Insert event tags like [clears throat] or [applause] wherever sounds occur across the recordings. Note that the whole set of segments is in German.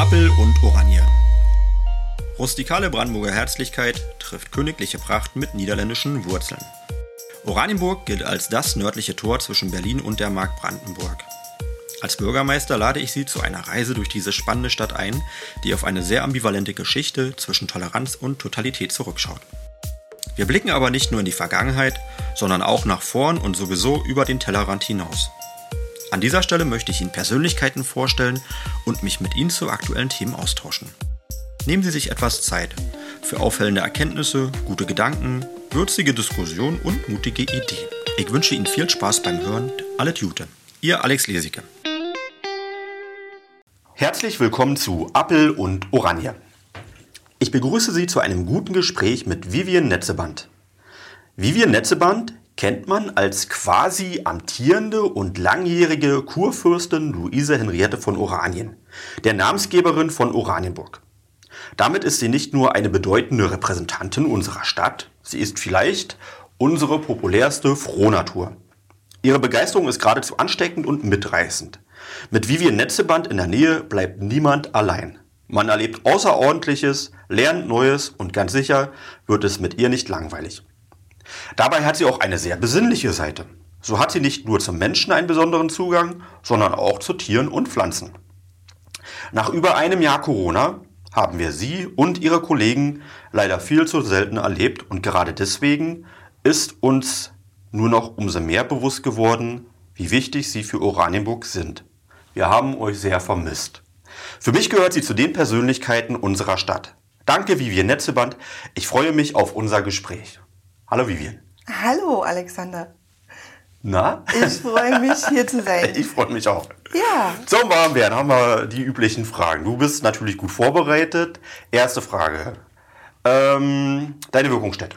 Appel und Oranje. Rustikale Brandenburger Herzlichkeit trifft königliche Pracht mit niederländischen Wurzeln. Oranienburg gilt als das nördliche Tor zwischen Berlin und der Mark Brandenburg. Als Bürgermeister lade ich Sie zu einer Reise durch diese spannende Stadt ein, die auf eine sehr ambivalente Geschichte zwischen Toleranz und Totalität zurückschaut. Wir blicken aber nicht nur in die Vergangenheit, sondern auch nach vorn und sowieso über den Tellerrand hinaus. An dieser Stelle möchte ich Ihnen Persönlichkeiten vorstellen und mich mit Ihnen zu aktuellen Themen austauschen. Nehmen Sie sich etwas Zeit für auffällende Erkenntnisse, gute Gedanken, würzige Diskussionen und mutige Ideen. Ich wünsche Ihnen viel Spaß beim Hören. Alle Jute. Ihr Alex Lesicke. Herzlich willkommen zu Appel und Oranje. Ich begrüße Sie zu einem guten Gespräch mit Vivian Netzeband. Vivian Netzeband kennt man als quasi amtierende und langjährige Kurfürstin Luise Henriette von Oranien, der Namensgeberin von Oranienburg. Damit ist sie nicht nur eine bedeutende Repräsentantin unserer Stadt, sie ist vielleicht unsere populärste Frohnatur. Ihre Begeisterung ist geradezu ansteckend und mitreißend. Mit Vivian Netzeband in der Nähe bleibt niemand allein. Man erlebt Außerordentliches, lernt Neues und ganz sicher wird es mit ihr nicht langweilig. Dabei hat sie auch eine sehr besinnliche Seite. So hat sie nicht nur zum Menschen einen besonderen Zugang, sondern auch zu Tieren und Pflanzen. Nach über einem Jahr Corona haben wir sie und ihre Kollegen leider viel zu selten erlebt und gerade deswegen ist uns nur noch umso mehr bewusst geworden, wie wichtig sie für Oranienburg sind. Wir haben euch sehr vermisst. Für mich gehört sie zu den Persönlichkeiten unserer Stadt. Danke, Vivian Netzeband. Ich freue mich auf unser Gespräch. Hallo Vivian. Hallo Alexander. Na? Ich freue mich hier zu sein. [laughs] Ich freue mich auch. Ja. Zum Warmwerden haben wir die üblichen Fragen. Du bist natürlich gut vorbereitet. Erste Frage. Ähm, deine Wirkungsstätte.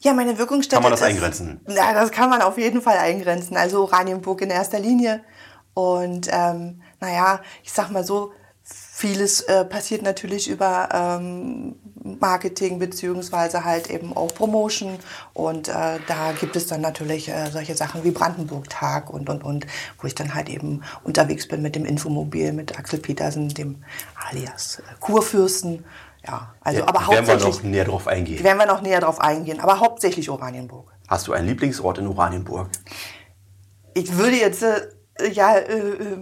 Ja, meine Wirkungsstätte. Kann man das ist, eingrenzen? Ja, das kann man auf jeden Fall eingrenzen. Also Oranienburg in erster Linie. Und ähm, naja, ich sag mal so, vieles äh, passiert natürlich über ähm, Marketing beziehungsweise halt eben auch Promotion und äh, da gibt es dann natürlich äh, solche Sachen wie Brandenburg-Tag und und und, wo ich dann halt eben unterwegs bin mit dem Infomobil, mit Axel Petersen, dem alias äh, Kurfürsten. Ja, also Ja, aber werden wir hauptsächlich noch näher drauf eingehen. werden wir noch näher drauf eingehen, aber hauptsächlich Oranienburg. Hast du einen Lieblingsort in Oranienburg? Ich würde jetzt äh, ja äh, äh,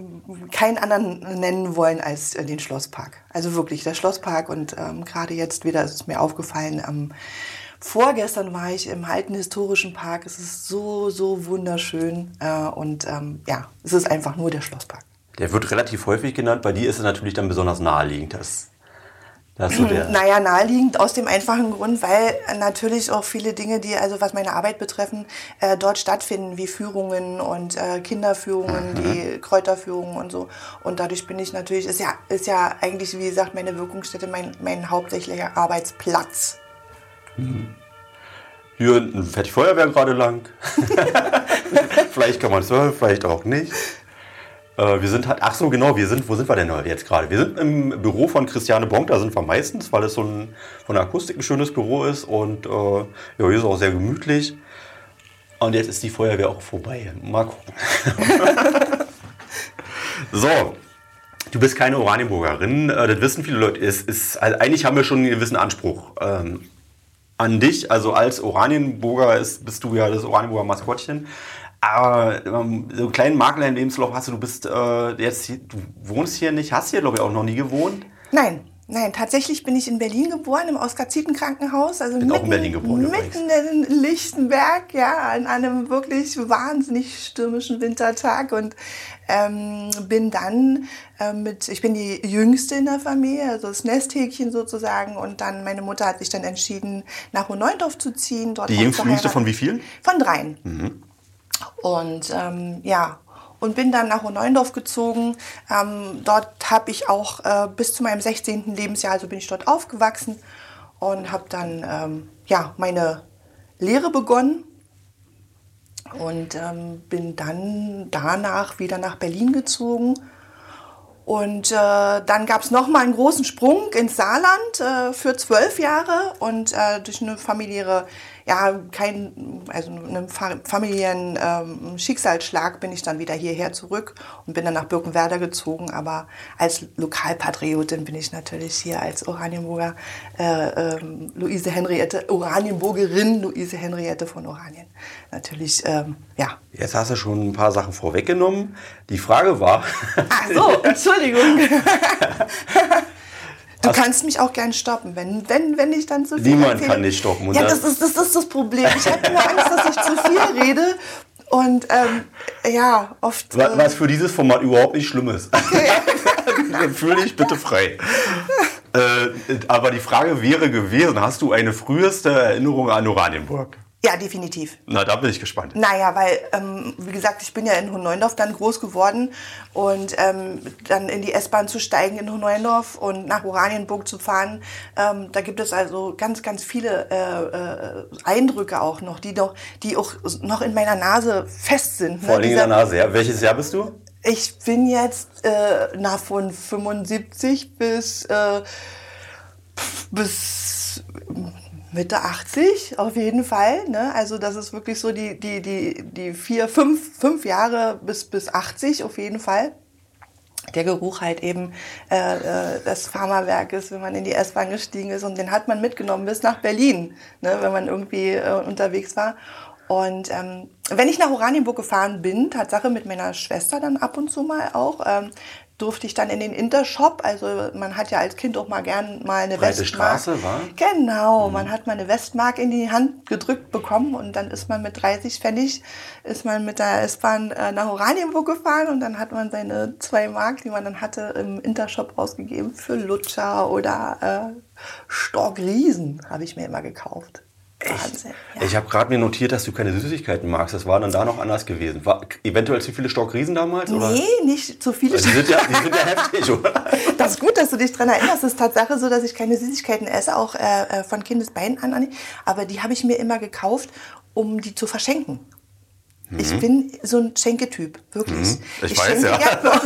keinen anderen nennen wollen als äh, den Schlosspark. Also wirklich der Schlosspark und ähm, gerade jetzt wieder ist es mir aufgefallen. Am vorgestern war ich im alten historischen Park. Es ist so so wunderschön äh, und ähm, ja, es ist einfach nur der Schlosspark. Der wird relativ häufig genannt. Bei dir ist es natürlich dann besonders naheliegend. Das, ist so [clears throat] der, Naja, naheliegend aus dem einfachen Grund, weil natürlich auch viele Dinge, die also was meine Arbeit betreffen, äh, dort stattfinden, wie Führungen und äh, Kinderführungen, die Kräuterführungen und so. Und dadurch bin ich natürlich, ist ja, ist ja eigentlich, wie gesagt, meine Wirkungsstätte, mein, mein hauptsächlicher Arbeitsplatz. Hier fährt die Feuerwehr gerade lang. [laughs] vielleicht kann man es hören, vielleicht auch nicht. Äh, wir sind halt, ach so genau, wir sind, wo sind wir denn jetzt gerade? Wir sind im Büro von Christiane Bonk, da sind wir meistens, weil es so ein von der Akustik ein schönes Büro ist und äh, ja, hier ist auch sehr gemütlich. Und jetzt ist die Feuerwehr auch vorbei. Mal gucken. [laughs] so, du bist keine Oranienburgerin, äh, das wissen viele Leute. Es ist, also eigentlich haben wir schon einen gewissen Anspruch ähm, an dich. Also als Oranienburger ist, bist du ja das Oranienburger Maskottchen. Aber ähm, so einen kleinen Makler im Lebenslauf hast du, du bist äh, jetzt, hier- du wohnst hier nicht, hast hier glaube ich auch noch nie gewohnt. Nein, nein, tatsächlich bin ich in Berlin geboren, im Oskar-Zieten-Krankenhaus. Also Bin auch in Berlin geboren Mitten in Lichtenberg, ja, an einem wirklich wahnsinnig stürmischen Wintertag. Und ähm, bin dann äh, mit, ich bin die Jüngste in der Familie, also das Nesthäkchen sozusagen. Und dann, meine Mutter hat sich dann entschieden, nach Hohneundorf zu ziehen. Dort Die jüngste von wie vielen? Von dreien. Und ähm, ja, und bin dann nach Hohneundorf gezogen. Ähm, dort habe ich auch äh, bis zu meinem 16. Lebensjahr, also bin ich dort aufgewachsen und habe dann ähm, ja, meine Lehre begonnen und ähm, bin dann danach wieder nach Berlin gezogen. Und äh, dann gab es nochmal einen großen Sprung ins Saarland äh, für zwölf Jahre und äh, durch eine familiäre ja, kein, also einem familiären ähm, Schicksalsschlag bin ich dann wieder hierher zurück und bin dann nach Birkenwerder gezogen. Aber als Lokalpatriotin bin ich natürlich hier als Oranienburger äh, ähm, Luise Henriette, Oranienburgerin Luise Henriette von Oranien. Natürlich, ähm, ja. Jetzt hast du schon ein paar Sachen vorweggenommen. Die Frage war. Ach so, Entschuldigung. [laughs] Du also, kannst mich auch gern stoppen, wenn, wenn, wenn ich dann zu viel Niemand erzähle. kann dich stoppen. ja, das ist, das ist das Problem. Ich habe immer Angst, dass ich zu viel rede. Und ähm, ja, oft. Was, was für dieses Format überhaupt nicht schlimm ist. Okay. [laughs] Fühl dich bitte frei. äh, aber die Frage wäre gewesen: Hast du eine früheste Erinnerung an Oranienburg? Ja, definitiv. Na, da bin ich gespannt. Naja, weil, ähm, wie gesagt, ich bin ja in Hohneundorf dann groß geworden und ähm, dann in die S-Bahn zu steigen in Hohneundorf und nach Oranienburg zu fahren, ähm, da gibt es also ganz, ganz viele äh, äh, Eindrücke auch noch, die, doch, die auch noch in meiner Nase fest sind. Ne? Vor allem in der Nase, ja. Welches Jahr bist du? Ich bin jetzt äh, na, von 75 bis, äh, bis Mitte 80 auf jeden Fall. Ne? Also das ist wirklich so die, die, die, die vier, fünf, fünf Jahre bis, bis 80 auf jeden Fall. Der Geruch halt eben äh, äh, des Pharmawerkes, wenn man in die S-Bahn gestiegen ist und den hat man mitgenommen bis nach Berlin, ne? wenn man irgendwie äh, unterwegs war. Und ähm, wenn ich nach Oranienburg gefahren bin, Tatsache mit meiner Schwester dann ab und zu mal auch, ähm, durfte ich dann in den Intershop. Also man hat ja als Kind auch mal gern mal eine Breite Westmark. Straße, war? Genau, mhm. man hat mal eine Westmark in die Hand gedrückt bekommen und dann ist man mit 30 Pfennig ist man mit der S-Bahn äh, nach Oranienburg gefahren und dann hat man seine zwei Mark, die man dann hatte, im Intershop ausgegeben für Lutscher oder äh, Stork Riesen habe ich mir immer gekauft. Wahnsinn. Ja. Ich habe gerade mir notiert, dass du keine Süßigkeiten magst. Das war dann da noch anders gewesen. War eventuell zu viele Stockriesen damals? Oder? Nee, nicht zu viele. Die sind, ja, die sind ja heftig, oder? [laughs] Das ist gut, dass du dich daran erinnerst. Es ist Tatsache so, dass ich keine Süßigkeiten esse, auch äh, äh von Kindesbeinen an. Aber die habe ich mir immer gekauft, um die zu verschenken. Mhm. Ich bin so ein Schenketyp, wirklich. Mhm. Ich, ich weiß ja. Gern, [laughs]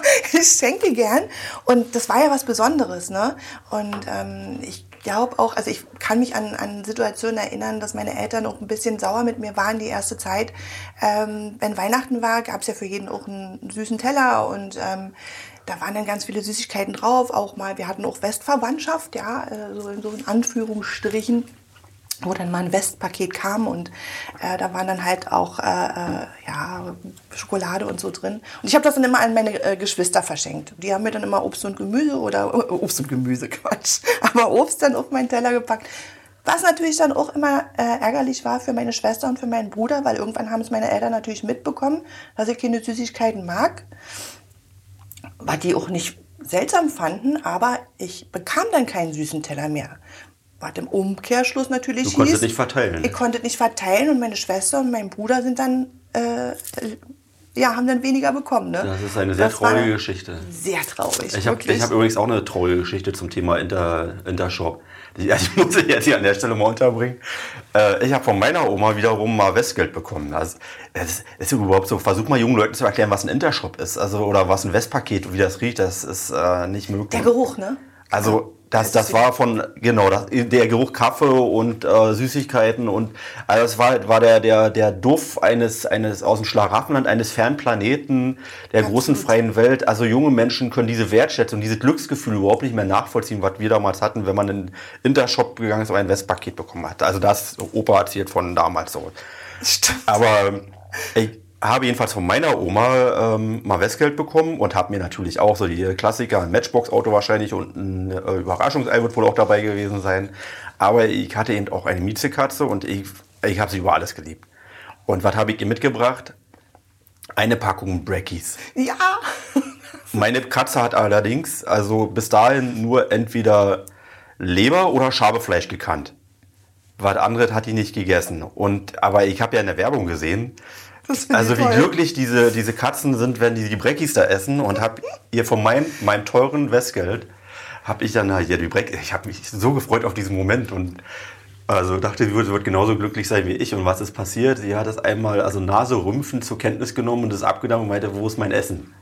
[laughs] ich schenke gern. Und das war ja was Besonderes. Ne? Und ähm, ich glaube auch, also ich kann mich an, an Situationen erinnern, dass meine Eltern auch ein bisschen sauer mit mir waren die erste Zeit. Ähm, wenn Weihnachten war, gab es ja für jeden auch einen süßen Teller und ähm, da waren dann ganz viele Süßigkeiten drauf. Auch mal, wir hatten auch Westverwandtschaft, ja, äh, so in so in Anführungsstrichen wo dann mal ein Westpaket kam und äh, da waren dann halt auch äh, äh, ja, Schokolade und so drin. Und ich habe das dann immer an meine äh, Geschwister verschenkt. Die haben mir dann immer Obst und Gemüse oder [laughs] Obst und Gemüse, Quatsch, [laughs] aber Obst dann auf meinen Teller gepackt. Was natürlich dann auch immer äh, ärgerlich war für meine Schwester und für meinen Bruder, weil irgendwann haben es meine Eltern natürlich mitbekommen, dass ich keine Süßigkeiten mag. Was die auch nicht seltsam fanden, aber ich bekam dann keinen süßen Teller mehr was im Umkehrschluss natürlich Du konntest hieß, nicht verteilen. Ich konnte nicht verteilen und meine Schwester und mein Bruder sind dann, äh, ja, haben dann weniger bekommen. Ne? Das ist eine sehr das traurige Geschichte. Sehr traurig. Ich habe hab übrigens auch eine traurige Geschichte zum Thema Inter, Intershop. Die, [laughs] die muss ich jetzt hier an der Stelle mal unterbringen. Äh, ich habe von meiner Oma wiederum mal Westgeld bekommen. Also, das ist überhaupt so. Versuch mal jungen Leuten zu erklären, was ein Intershop ist. Also, oder was ein Westpaket, wie das riecht. Das ist äh, nicht möglich. Der Geruch, ne? Also das, das war von, genau, das, der Geruch Kaffee und äh, Süßigkeiten und also das war, war der, der, der Duft eines, eines aus dem Schlaraffenland, eines Fernplaneten, der Absolut. großen freien Welt. Also junge Menschen können diese Wertschätzung, dieses Glücksgefühl überhaupt nicht mehr nachvollziehen, was wir damals hatten, wenn man in den Intershop gegangen ist und ein Westpaket bekommen hat. Also das Opa erzählt von damals so. Stimmt. Aber ich, habe jedenfalls von meiner Oma ähm, mal Westgeld bekommen und habe mir natürlich auch so die Klassiker, ein Matchbox-Auto wahrscheinlich und ein äh, Überraschungsei wird wohl auch dabei gewesen sein. Aber ich hatte eben auch eine Mietzekatze und ich, ich habe sie über alles geliebt. Und was habe ich ihr mitgebracht? Eine Packung Brackies. Ja. [laughs] Meine Katze hat allerdings also bis dahin nur entweder Leber oder Schabefleisch gekannt. Was anderes hat die nicht gegessen. Und, aber ich habe ja in der Werbung gesehen, also wie glücklich diese, diese Katzen sind, wenn die die Breckis da essen und hab ihr von meinem, meinem teuren Westgeld habe ich dann ja die Breck, ich habe mich so gefreut auf diesen Moment und also dachte, sie wird, genauso glücklich sein wie ich. Und was ist passiert? Sie hat es einmal also Nase rümpfend zur Kenntnis genommen und es abgenommen und meinte, wo ist mein Essen?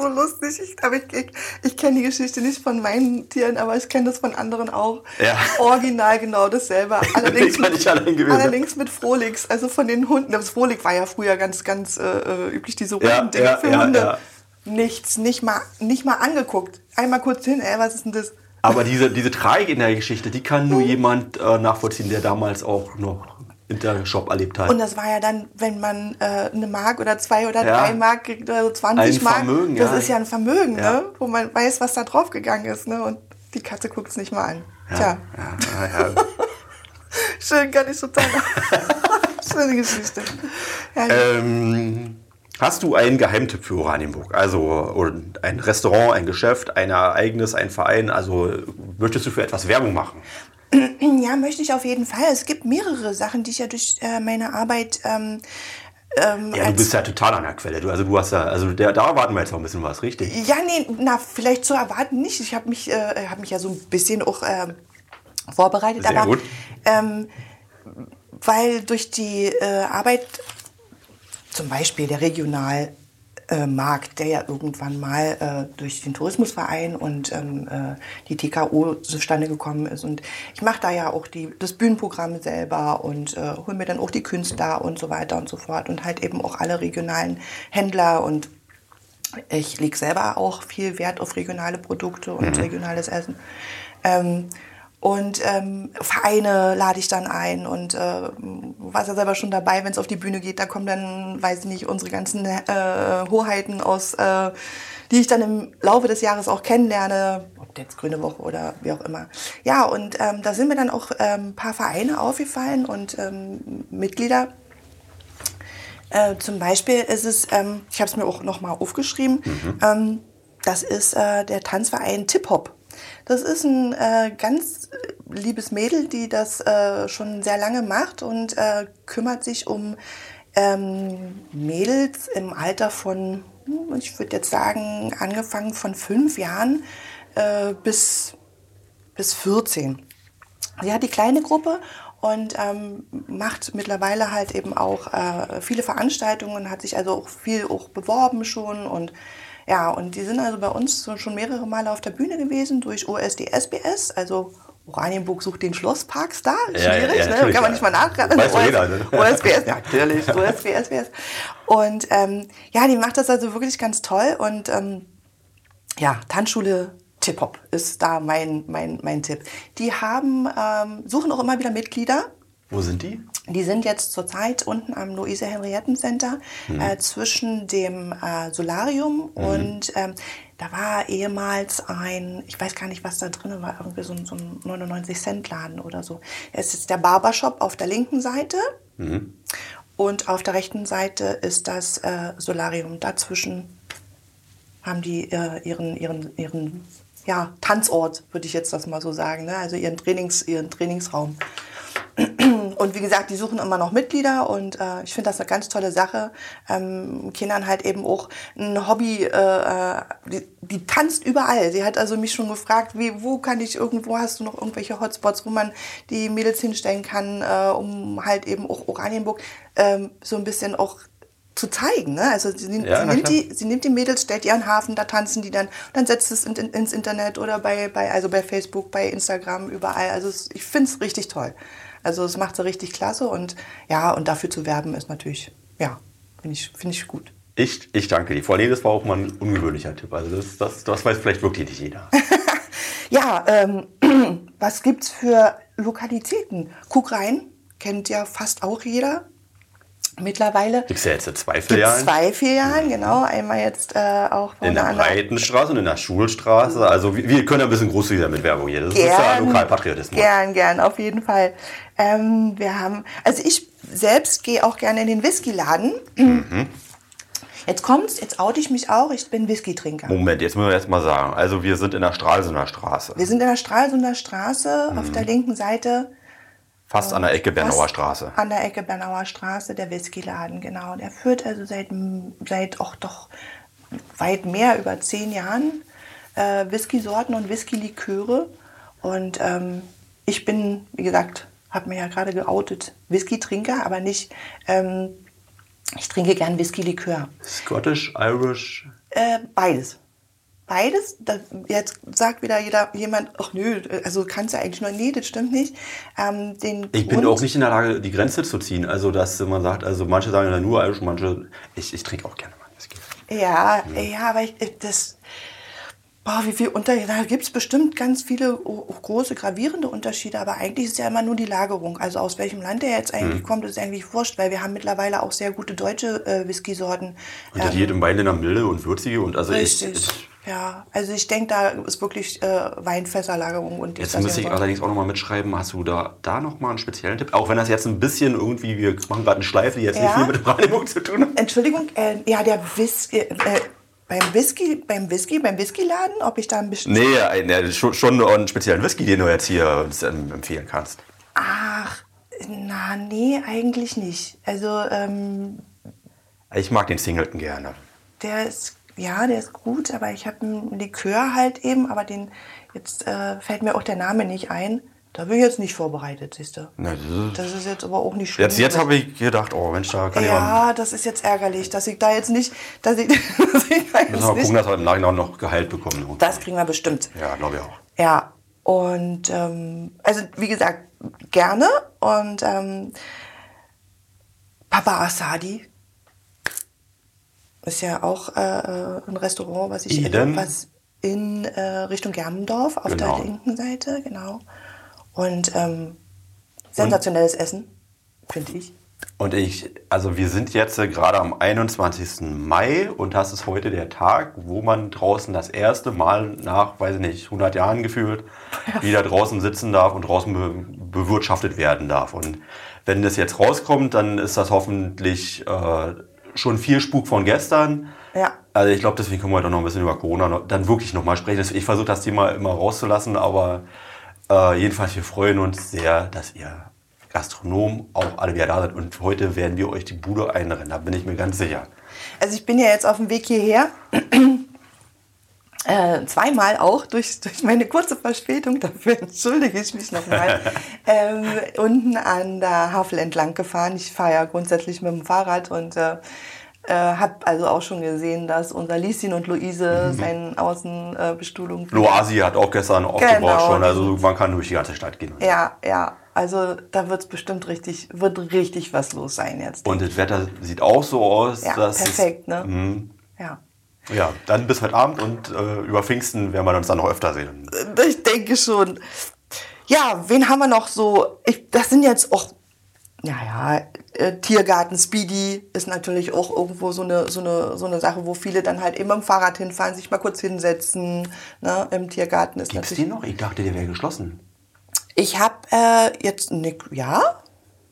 So lustig. Ich, aber ich, ich, ich kenne die Geschichte nicht von meinen Tieren, aber ich kenne das von anderen auch. Ja. Original genau dasselbe. [laughs] Allerdings, mit, allerdings mit Frolix, also von den Hunden. Das Frolix war ja früher ganz, ganz äh, äh üblich, diese Ja, runden Dinge ja, für ja, Hunde. Nichts, nicht mal, nicht mal angeguckt. Einmal kurz hin, ey, was ist denn das? Aber diese, diese Tragik in der Geschichte, die kann nur jemand äh, nachvollziehen, der damals auch noch Intershop erlebt hat. Und das war ja dann, wenn man äh, eine Mark oder zwei oder Ja. drei Mark kriegt oder so 20 Ein Mark, Vermögen, das ja. ist ja ein Vermögen, Ja. ne? wo man weiß, was da drauf gegangen ist. Ne? Und die Katze guckt es nicht mal an. Tja, ja, ja, ja. [laughs] schön, kann ich total. [laughs] Schöne Geschichte. Ähm, hast du einen Geheimtipp für Oranienburg? Also ein Restaurant, ein Geschäft, ein Ereignis, ein Verein? Also möchtest du für etwas Werbung machen? [clears throat] Ja, möchte ich auf jeden Fall. Es gibt mehrere Sachen, die ich ja durch äh, meine Arbeit ähm, ähm, Ja, du bist ja total an der Quelle. Du, also du hast ja, also der, da erwarten wir jetzt noch ein bisschen was, richtig? Ja, nee, na, vielleicht zu erwarten nicht. Ich habe mich, äh, hab mich ja so ein bisschen auch ähm, vorbereitet. Sehr aber gut. Ähm, weil durch die äh, Arbeit, zum Beispiel der Regionalmarkt, äh, Markt, der ja irgendwann mal äh, durch den Tourismusverein und ähm, äh, die TKO zustande gekommen ist. Und ich mache da ja auch die, das Bühnenprogramm selber und äh, hole mir dann auch die Künstler und so weiter und so fort und halt eben auch alle regionalen Händler und ich lege selber auch viel Wert auf regionale Produkte und regionales Essen. Ähm, und ähm, Vereine lade ich dann ein und äh, war ja selber schon dabei, wenn es auf die Bühne geht, da kommen dann, weiß ich nicht, unsere ganzen äh, Hoheiten aus, äh, die ich dann im Laufe des Jahres auch kennenlerne, ob jetzt Grüne Woche oder wie auch immer. Ja, und ähm, da sind mir dann auch ähm, ein paar Vereine aufgefallen und ähm, Mitglieder. Äh, zum Beispiel ist es, ähm, ich habe es mir auch nochmal aufgeschrieben, ähm, das ist äh, der Tanzverein Tip Hop. Das ist ein äh, ganz liebes Mädel, die das äh, schon sehr lange macht und äh, kümmert sich um ähm, Mädels im Alter von, hm, ich würde jetzt sagen, angefangen von fünf Jahren äh, bis, bis 14. Sie hat die kleine Gruppe und ähm, macht mittlerweile halt eben auch äh, viele Veranstaltungen, hat sich also auch viel auch beworben schon und ja, und die sind also bei uns schon mehrere Male auf der Bühne gewesen durch OSD-SBS, also Oranienburg sucht den Schlossparkstar. Ja, Schwierig, ja, ne? Kann man nicht mal nachraten. Weiß doch jeder, ne? [laughs] OSBS, ja, natürlich, [laughs] OSB, SBS. Und ähm, ja, die macht das also wirklich ganz toll und ähm, ja, Tanzschule Tip-Hop ist da mein, mein, mein Tipp. Die haben, ähm, suchen auch immer wieder Mitglieder. Wo sind die? Die sind jetzt zurzeit unten am Luise-Henrietten-Center Mhm. äh, zwischen dem äh, Solarium und ähm, da war ehemals ein, ich weiß gar nicht, was da drin war, irgendwie so, ein- so ein 99-Cent-Laden oder so. Es ist der Barbershop auf der linken Seite Mhm. und auf der rechten Seite ist das äh, Solarium. Dazwischen haben die äh, ihren, ihren, ihren ja, Tanzort, würde ich jetzt das mal so sagen, ne? also ihren, Trainings, ihren Trainingsraum. Und wie gesagt, die suchen immer noch Mitglieder und äh, ich finde das eine ganz tolle Sache. Ähm, Kindern halt eben auch ein Hobby, äh, äh, die, die tanzt überall. Sie hat also mich schon gefragt, wie, wo kann ich irgendwo, hast du noch irgendwelche Hotspots, wo man die Mädels hinstellen kann, äh, um halt eben auch Oranienburg ähm, so ein bisschen auch zu zeigen. Ne? Also sie, nimmt- Ja, sie, nimmt klar. die, sie nimmt die Mädels, stellt ihren Hafen, da tanzen die dann, dann setzt es in, in, ins Internet oder bei, bei, also bei Facebook, bei Instagram, überall. Also es, ich finde es richtig toll. Also es macht sie richtig klasse und ja, und dafür zu werben ist natürlich, ja, finde ich, finde ich gut. Ich, ich danke dir. Vor allem, das war auch mal ein ungewöhnlicher Tipp. Also das, das, das weiß vielleicht wirklich nicht jeder. [laughs] Ja, ähm, [clears throat] was gibt's für Lokalitäten? Kuckrhein kennt ja fast auch jeder mittlerweile. Gibt es ja jetzt zwei Gibt Filialen? zwei Filialen, genau. Einmal jetzt äh, auch In der Breitenstraße und in der Schulstraße. Also wir, wir können ein bisschen großzügiger mit Werbung hier. Das ist ja Gern. Lokalpatriotismus. Gern, gern, auf jeden Fall. Ähm, wir haben, also ich selbst gehe auch gerne in den Whiskyladen. Mhm. Jetzt kommt's, jetzt oute ich mich auch, ich bin Whisky-Trinker. Moment, jetzt müssen wir erst mal sagen. Also wir sind in der Stralsunder Straße. Wir sind in der Stralsunder Straße, auf Mhm. der linken Seite. Fast an der Ecke Bernauer Straße. An der Ecke Bernauer Straße, der Whiskyladen, genau. Der führt also seit, seit auch doch weit mehr über zehn Jahren äh, Whisky-Sorten und Whisky-Liköre. Und ähm, ich bin, wie gesagt, habe mir ja gerade geoutet, Whisky-Trinker, aber nicht, ähm, ich trinke gern Whisky-Likör. Scottish, Irish, Äh, beides. Beides. Da, jetzt sagt wieder jeder, jemand, ach nö, also kannst du eigentlich nur, nee, das stimmt nicht. Ähm, den Ich bin Grund- auch nicht in der Lage, die Grenze zu ziehen. Also, dass man sagt, also manche sagen ja nur Irish, manche. Ich, ich trinke auch gerne mal Whisky. Ja, ja, aber ich, ich- das. Boah, wie viel Unterschiede. Da gibt es bestimmt ganz viele große, gravierende Unterschiede, aber eigentlich ist es ja immer nur die Lagerung. Also aus welchem Land der jetzt eigentlich kommt, ist eigentlich wurscht, weil wir haben mittlerweile auch sehr gute deutsche äh, Whisky-Sorten. Und das jedem Weinländer milde und würzige und also ich. Richtig. Ja, also ich denke, da ist wirklich äh, Weinfässerlagerung und Jetzt müsste ich allerdings auch nochmal mitschreiben, hast du da, da nochmal einen speziellen Tipp? Auch wenn das jetzt ein bisschen irgendwie, wir machen gerade eine Schleife, die jetzt nicht Ja. viel mit Wahrnehmung zu tun hat. Entschuldigung, äh, ja, der Whisky, äh, beim Whisky, beim Whisky, beim Whiskyladen, ob ich da ein bisschen. Nee, ein- ja, schon, schon einen speziellen Whisky, den du jetzt hier ähm, empfehlen kannst. Ach, na, nee, eigentlich nicht. Also, ähm, Ich mag den Singleton gerne. der ist, ja, der ist gut, aber ich habe einen Likör halt eben, aber den, jetzt äh, fällt mir auch der Name nicht ein. Da bin ich jetzt nicht vorbereitet, siehst du. Na, das ist- Das ist jetzt aber auch nicht schlimm. Jetzt, jetzt habe ich gedacht, oh Mensch, da kann jemand. Ja, das ist jetzt ärgerlich, dass ich da jetzt nicht, dass ich, [laughs] dass ich da Müssen wir jetzt mal gucken, dass wir im Nachhinein noch Gehalt bekommen. Das kriegen wir bestimmt. ja, glaube ich auch. Ja, und ähm, also wie gesagt, gerne. Und ähm, Papa Asadi ist ja auch äh, äh, ein Restaurant, was ich Eden. was in äh, Richtung Germendorf auf Genau. der linken Seite, genau. Und ähm, sensationelles Essen, finde ich. Und ich, also wir sind jetzt äh, gerade am 21. Mai und das ist heute der Tag, wo man draußen das erste Mal nach, weiß ich nicht, 100 Jahren gefühlt, wieder draußen sitzen darf und draußen be bewirtschaftet werden darf. Und wenn das jetzt rauskommt, dann ist das hoffentlich äh, schon viel Spuk von gestern. Ja. Also ich glaube, deswegen können wir heute noch ein bisschen über Corona noch, dann wirklich nochmal sprechen. Ich versuche das Thema immer rauszulassen, aber äh, jedenfalls, wir freuen uns sehr, dass ihr Gastronomen auch alle wieder da seid. Und heute werden wir euch die Bude einrennen, da bin ich mir ganz sicher. Also ich bin ja jetzt auf dem Weg hierher. Äh, zweimal auch durch, durch meine kurze Verspätung, dafür [laughs] entschuldige ich mich nochmal, [laughs] ähm, unten an der Havel entlang gefahren. Ich fahre ja grundsätzlich mit dem Fahrrad und äh, äh, habe also auch schon gesehen, dass unser Lieschen und Luise seine Außenbestuhlung. Loasi hat auch gestern aufgebaut Genau. schon, also man kann durch die ganze Stadt gehen. Ja, ja. Also da wird es bestimmt richtig, wird richtig was los sein jetzt. Und das Wetter sieht auch so aus, Ja, dass perfekt, ne? es, Mhm. Ja. Ja, dann bis heute Abend und äh, über Pfingsten werden wir uns dann noch öfter sehen. Ich denke schon. Ja, wen haben wir noch so? Ich, das sind jetzt auch, naja, äh, Tiergarten Speedy ist natürlich auch irgendwo so eine, so, eine, so eine Sache, wo viele dann halt immer im Fahrrad hinfahren, sich mal kurz hinsetzen. Ne? Im Tiergarten ist Gibt es natürlich. den noch? Ich dachte, der wäre geschlossen. Ich habe äh, jetzt, ne, ja,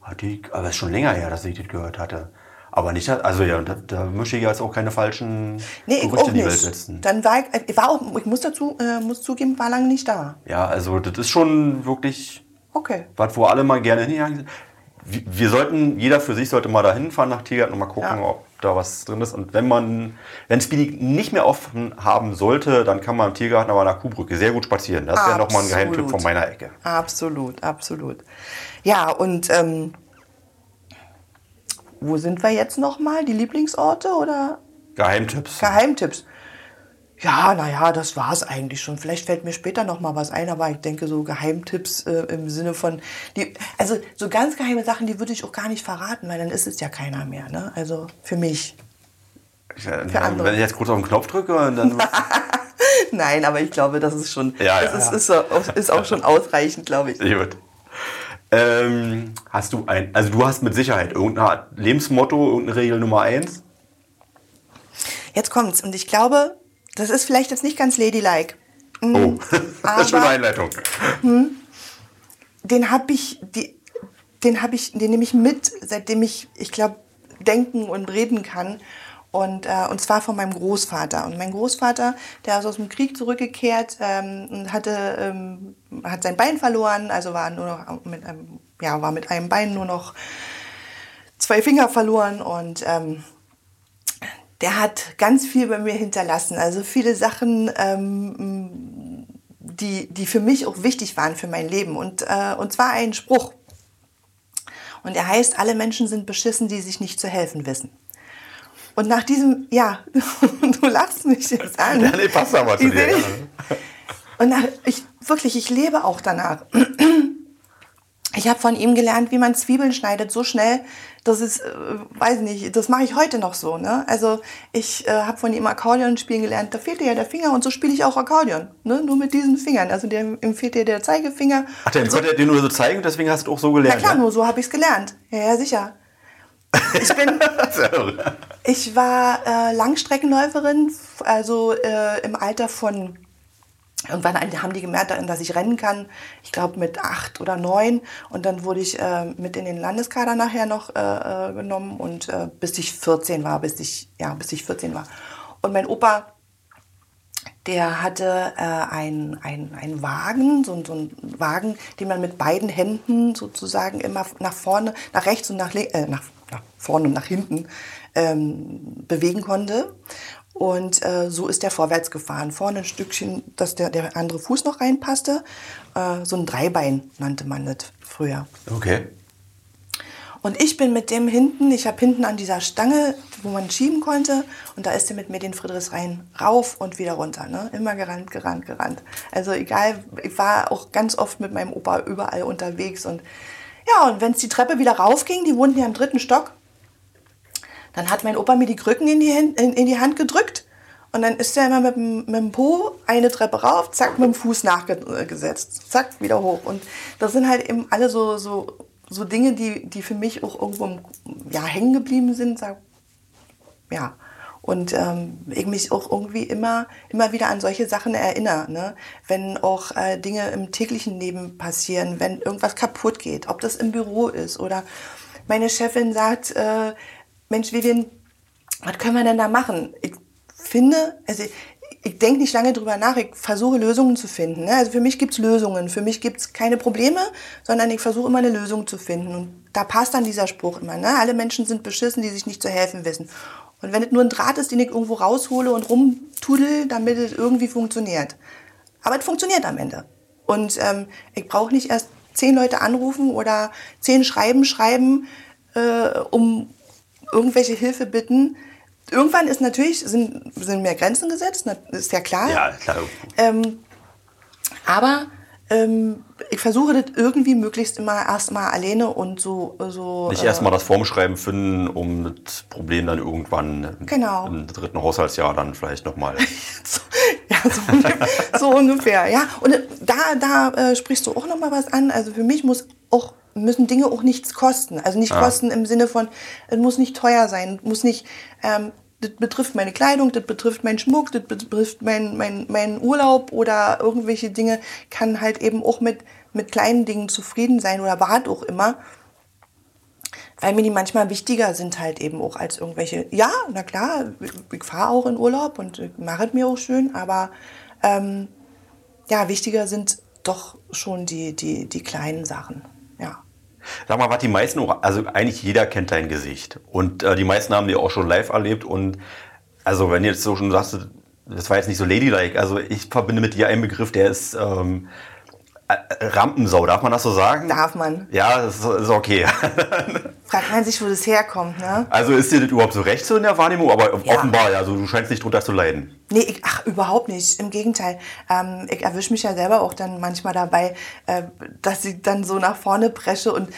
Hat die, aber es ist schon länger her, dass ich das gehört hatte. Aber nicht, also ja, da, da möchte ich jetzt auch keine falschen nee, Gerüchte in die Welt setzen. Dann war ich, ich war auch, ich muss dazu, äh, muss zugeben, war lange nicht da. Ja, also das ist schon wirklich Okay. was, wo alle mal gerne hingegangen sind. Wir, wir sollten, jeder für sich sollte mal da hinfahren nach Tiergarten und mal gucken, Ja. ob da was drin ist. Und wenn man, wenn Speedy nicht mehr offen haben sollte, dann kann man im Tiergarten aber nach Kuhbrücke sehr gut spazieren. Das wäre nochmal ein Geheimtipp von meiner Ecke. Absolut, absolut. Ja, und ähm, wo sind wir jetzt nochmal? Die Lieblingsorte oder Geheimtipps. Geheimtipps? Ja, naja, das war es eigentlich schon. Vielleicht fällt mir später noch mal was ein, aber ich denke, so Geheimtipps äh, im Sinne von, die, also so ganz geheime Sachen, die würde ich auch gar nicht verraten, weil dann ist es ja keiner mehr. Ne? Also für mich. Ja, andere. wenn ich jetzt kurz auf den Knopf drücke, dann [laughs] Nein, aber ich glaube, das ist schon, Ja, das ja, ist, ja. ist, auch- ist auch schon ausreichend, glaube ich. Gut. Ähm, hast du ein, also du hast mit Sicherheit irgendeine Art Lebensmotto, irgendeine Regel Nummer eins? Jetzt kommt's und ich glaube, das ist vielleicht jetzt nicht ganz ladylike. Oh, [laughs] das ist schon eine Einleitung. den habe ich, die, den habe ich, den nehme ich mit, seitdem ich, ich glaube, denken und reden kann. Und, äh, und zwar von meinem Großvater. Und mein Großvater, der ist aus dem Krieg zurückgekehrt ähm, und hatte, ähm, hat sein Bein verloren, also war nur noch mit einem, ja, war mit einem Bein nur noch zwei Finger verloren und ähm, der hat ganz viel bei mir hinterlassen. Also viele Sachen, ähm, die, die für mich auch wichtig waren für mein Leben. Und, äh, und zwar ein Spruch. Und er heißt, alle Menschen sind beschissen, die sich nicht zu helfen wissen. Und nach diesem, ja, [laughs] du lachst mich jetzt an. Ja, nee, passt aber zu dir. Ja. Und nach, ich, wirklich, ich lebe auch danach. Ich habe von ihm gelernt, wie man Zwiebeln schneidet, so schnell, das ist, äh, weiß nicht, das mache ich heute noch so. Ne? Also ich äh, habe von ihm Akkordeon spielen gelernt, da fehlte ja der Finger und so spiele ich auch Akkordeon, ne? nur mit diesen Fingern. Also der, ihm fehlt ja der Zeigefinger. Ach, der so, konnte dir nur so zeigen, deswegen hast du auch so na gelernt. klar, ja? nur so habe ich es gelernt. Ja, ja, sicher. Ich bin, [laughs] ich war äh, Langstreckenläuferin, also äh, im Alter von Irgendwann haben die gemerkt, dass ich rennen kann. Ich glaube mit acht oder neun. Und dann wurde ich äh, mit in den Landeskader nachher noch äh, äh, genommen. Und äh, bis ich 14 war, bis ich, ja, bis ich 14 war. Und mein Opa, der hatte äh, einen ein Wagen, so, so einen Wagen, den man mit beiden Händen sozusagen immer nach vorne, nach rechts und nach, äh, nach, nach vorne und nach hinten ähm, bewegen konnte. Und äh, so ist der vorwärts gefahren. Vorne ein Stückchen, dass der, der andere Fuß noch reinpasste. Äh, so ein Dreibein nannte man das früher. Okay. Und ich bin mit dem hinten, ich habe hinten an dieser Stange, wo man schieben konnte, und da ist er mit mir den Friedrichsrhein rauf und wieder runter. Ne? Immer gerannt, gerannt, gerannt. Also egal, ich war auch ganz oft mit meinem Opa überall unterwegs. Und ja, und wenn es die Treppe wieder raufging, die wohnten ja im dritten Stock, dann hat mein Opa mir die Krücken in die, Hand, in, in die Hand gedrückt. Und dann ist er immer mit dem, mit dem Po eine Treppe rauf, zack, mit dem Fuß nachgesetzt. Zack, wieder hoch. Und das sind halt eben alle so, so, so Dinge, die, die für mich auch irgendwo ja, hängen geblieben sind. Sag, ja. Und ähm, ich mich auch irgendwie immer, immer wieder an solche Sachen erinnere. Ne? Wenn auch äh, Dinge im täglichen Leben passieren, wenn irgendwas kaputt geht, ob das im Büro ist oder meine Chefin sagt, äh, Mensch, Vivian, was können wir denn da machen? Ich finde, also ich, ich denke nicht lange drüber nach, ich versuche Lösungen zu finden. Ne? Also für mich gibt's Lösungen, für mich gibt's keine Probleme, sondern ich versuche immer eine Lösung zu finden. Und da passt dann dieser Spruch immer. Ne? Alle Menschen sind beschissen, die sich nicht zu helfen wissen. Und wenn es nur ein Draht ist, den ich irgendwo raushole und rumtudel, damit es irgendwie funktioniert. Aber es funktioniert am Ende. Und ähm, ich brauche nicht erst zehn Leute anrufen oder zehn Schreiben schreiben, äh, um irgendwelche Hilfe bitten. Irgendwann ist natürlich, sind, sind mehr Grenzen gesetzt, ist ja klar. Ja, klar. Ähm, aber ähm, ich versuche das irgendwie möglichst immer erstmal alleine und so. so Nicht äh, erstmal das Formschreiben finden, um das Problem dann irgendwann im- Genau. im dritten Haushaltsjahr dann vielleicht nochmal. [laughs] So, ja, so, ungefähr- so ungefähr, ja. Und da, da äh, sprichst du auch noch mal was an. Also für mich muss auch, müssen Dinge auch nichts kosten. Also nicht Ah. kosten im Sinne von, es muss nicht teuer sein, muss nicht, ähm, das betrifft meine Kleidung, das betrifft meinen Schmuck, das betrifft meinen mein, mein Urlaub oder irgendwelche Dinge, kann halt eben auch mit, mit kleinen Dingen zufrieden sein oder wart auch immer weil mir die manchmal wichtiger sind halt eben auch als irgendwelche. Ja, na klar, ich, fahre auch in Urlaub und mache es mir auch schön, aber ähm, ja, wichtiger sind doch schon die, die, die kleinen Sachen. Sag mal, was die meisten, also eigentlich jeder kennt dein Gesicht. Und äh, die meisten haben dich auch schon live erlebt. Und also wenn du jetzt so schon sagst, das war jetzt nicht so ladylike, also ich verbinde mit dir einen Begriff, der ist ähm, äh, Rampensau, darf man das so sagen? Darf man. Ja, das ist, okay. [laughs] Fragt man sich, wo das herkommt, ne? Also ist dir das überhaupt so recht so in der Wahrnehmung? Aber Ja. offenbar, ja, also du scheinst nicht drunter zu leiden. Nee, ich, ach, überhaupt nicht. Im Gegenteil. Ähm, ich erwische mich ja selber auch dann manchmal dabei, äh, dass ich dann so nach vorne presche und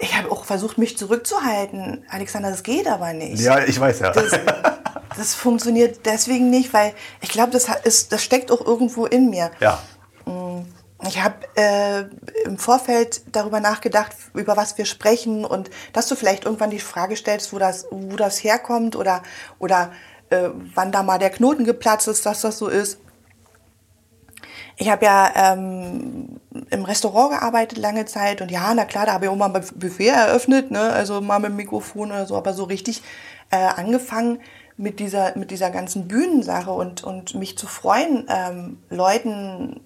ich habe auch versucht, mich zurückzuhalten. Alexander, das geht aber nicht. Ja, ich weiß ja. Das, das funktioniert deswegen nicht, weil ich glaube, das, ist- das steckt auch irgendwo in mir. ja. Ich habe äh, im Vorfeld darüber nachgedacht, über was wir sprechen und dass du vielleicht irgendwann die Frage stellst, wo das, wo das herkommt oder, oder äh, wann da mal der Knoten geplatzt ist, dass das so ist. Ich habe ja ähm, im Restaurant gearbeitet lange Zeit und ja, na klar, da habe ich auch mal ein Buffet eröffnet, ne? also mal mit dem Mikrofon oder so, aber so richtig äh, angefangen mit dieser, mit dieser ganzen Bühnensache und, und mich zu freuen, ähm, Leuten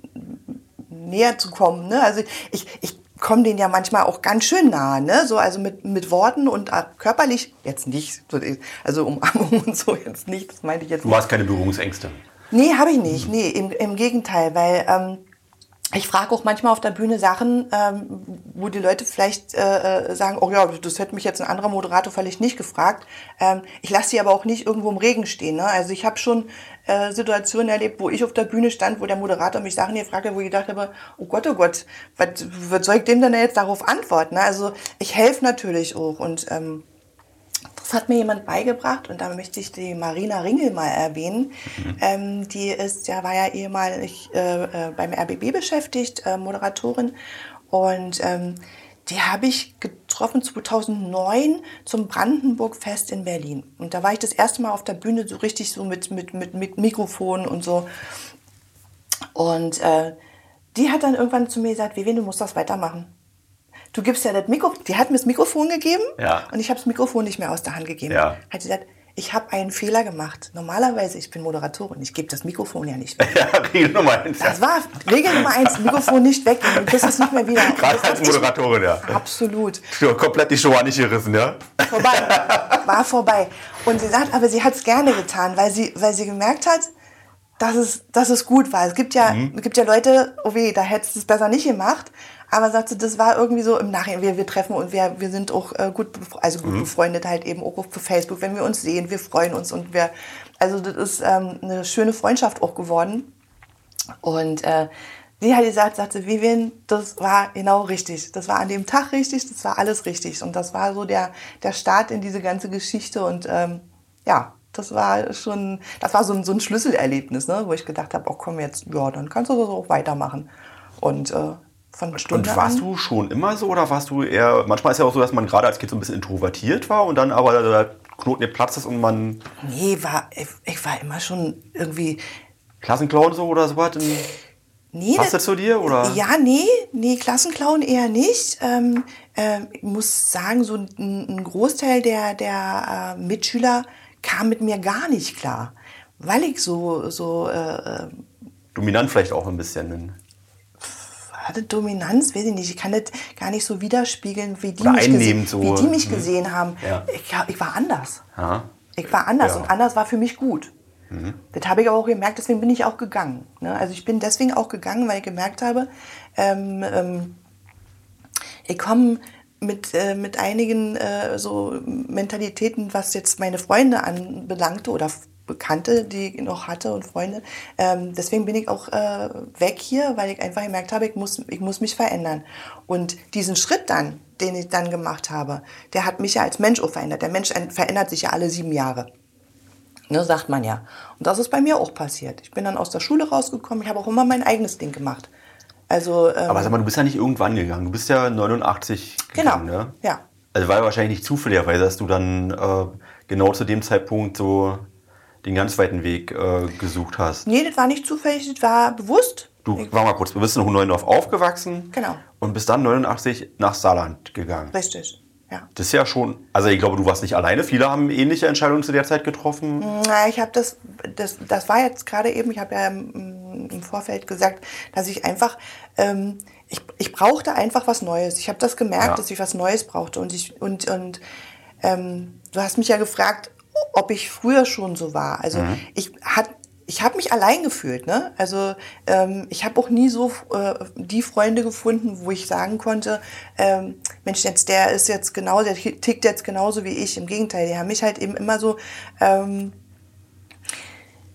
näher zu kommen. Ne? Also ich, ich komme denen ja manchmal auch ganz schön nah, ne? so, also mit, mit Worten und äh, körperlich jetzt nicht, so, also Umarmung [laughs] und so jetzt nicht, das meinte ich jetzt Du hast keine Berührungsängste. Nee, habe ich nicht. Nee, im, im Gegenteil, weil ähm, ich frage auch manchmal auf der Bühne Sachen, ähm, wo die Leute vielleicht äh, äh, sagen, oh ja, das hätte mich jetzt ein anderer Moderator vielleicht nicht gefragt. Ähm, ich lasse sie aber auch nicht irgendwo im Regen stehen. Ne? Also ich habe schon äh, Situationen erlebt, wo ich auf der Bühne stand, wo der Moderator mich Sachen gefragt hat, wo ich gedacht habe, oh Gott, oh Gott, was, was soll ich dem denn jetzt darauf antworten? Ne? Also ich helfe natürlich auch und ähm, das hat mir jemand beigebracht und da möchte ich die Marina Ringel mal erwähnen. Mhm. Ähm, die ist ja, war ja ehemalig äh, äh, beim RBB beschäftigt, äh, Moderatorin. Und ähm, die habe ich getroffen 2009 zum Brandenburg-Fest in Berlin. Und da war ich das erste Mal auf der Bühne so richtig so mit, mit, mit, mit Mikrofon und so. Und äh, die hat dann irgendwann zu mir gesagt, Vivian, du musst das weitermachen du gibst ja das Mikrofon, die hat mir das Mikrofon gegeben ja. und ich habe das Mikrofon nicht mehr aus der Hand gegeben. Ja. Hat sie gesagt, ich habe einen Fehler gemacht. Normalerweise, ich bin Moderatorin, ich gebe das Mikrofon ja nicht weg. [laughs] Ja, Regel Nummer eins. Das war Regel Nummer eins, Mikrofon nicht weg. Du kriegst es nicht mehr wieder. [laughs] Gerade als Moderatorin, ja. Absolut. Ja, komplett die Show nicht gerissen, ja? Vorbei. [laughs] War vorbei. Und sie sagt, aber sie hat es gerne getan, weil sie, weil sie gemerkt hat, dass es, dass es gut war. Es gibt ja, mhm. es gibt ja Leute, oh weh, da hättest du es besser nicht gemacht. Aber sagte, das war irgendwie so im Nachhinein, wir, wir treffen und wir, wir sind auch äh, gut, also gut mhm. befreundet halt eben auch auf Facebook, wenn wir uns sehen, wir freuen uns und wir, also das ist ähm, eine schöne Freundschaft auch geworden. Und äh, sie hat gesagt, sagte Vivian, das war genau richtig. Das war an dem Tag richtig, das war alles richtig. Und das war so der, der Start in diese ganze Geschichte. Und ähm, ja, das war schon, das war so ein, so ein Schlüsselerlebnis, ne, wo ich gedacht habe, oh komm jetzt, ja, dann kannst du das auch weitermachen. Und äh, von Stunde Und warst an. du schon immer so oder warst du eher, manchmal ist ja auch so, dass man gerade als Kind so ein bisschen introvertiert war und dann aber der Knoten der Platz ist und man... Nee, war, ich, ich war immer schon irgendwie... Klassenclown so oder so was? Nee, Passt das zu dir? Oder? Ja, nee, nee, Klassenclown eher nicht. Ähm, äh, ich muss sagen, so ein, ein Großteil der, der äh, Mitschüler kam mit mir gar nicht klar, weil ich so... so äh, äh Dominant vielleicht auch ein bisschen hatte Dominanz, weiß ich nicht, ich kann das gar nicht so widerspiegeln, wie die, mich, gesehen, so. wie die mich mhm. gesehen haben. Ja. Ich, ich, war anders. Ja. Ich war anders ja. und anders war für mich gut. Mhm. Das habe ich aber auch gemerkt, deswegen bin ich auch gegangen. Ne? Also ich bin deswegen auch gegangen, weil ich gemerkt habe, ähm, ähm, ich komme mit, äh, mit einigen äh, so Mentalitäten, was jetzt meine Freunde anbelangte oder Bekannte, die ich noch hatte und Freunde. Ähm, deswegen bin ich auch äh, weg hier, weil ich einfach gemerkt habe, ich muss, ich muss mich verändern. Und diesen Schritt dann, den ich dann gemacht habe, der hat mich ja als Mensch auch verändert. Der Mensch verändert sich ja alle sieben Jahre. Ne, sagt man ja. Und das ist bei mir auch passiert. Ich bin dann aus der Schule rausgekommen. Ich habe auch immer mein eigenes Ding gemacht. Also, ähm, Aber sag mal, du bist ja nicht irgendwann gegangen. Du bist ja 89 gegangen, genau. ne? Ja. Also war ja wahrscheinlich nicht zufälligerweise, dass du dann äh, genau zu dem Zeitpunkt so den ganz weiten Weg äh, gesucht hast. Nee, das war nicht zufällig, das war bewusst. Du, war mal kurz, du bist in Hohneundorf aufgewachsen. Genau. Und bist dann 89 nach Saarland gegangen. Richtig, ja. Das ist ja schon, also ich glaube, du warst nicht alleine. Viele haben ähnliche Entscheidungen zu der Zeit getroffen. Na, ich habe das, das, das war jetzt gerade eben, ich habe ja im, im, Vorfeld gesagt, dass ich einfach, ähm, ich, ich brauchte einfach was Neues. Ich habe das gemerkt, ja. dass ich was Neues brauchte. Und, ich, und, und ähm, du hast mich ja gefragt, ob ich früher schon so war. Also mhm. ich hat ich habe mich allein gefühlt. Ne? Also ähm, ich habe auch nie so äh, die Freunde gefunden, wo ich sagen konnte, ähm, Mensch, jetzt der ist jetzt genau, der tickt jetzt genauso wie ich. Im Gegenteil, die haben mich halt eben immer so, ähm,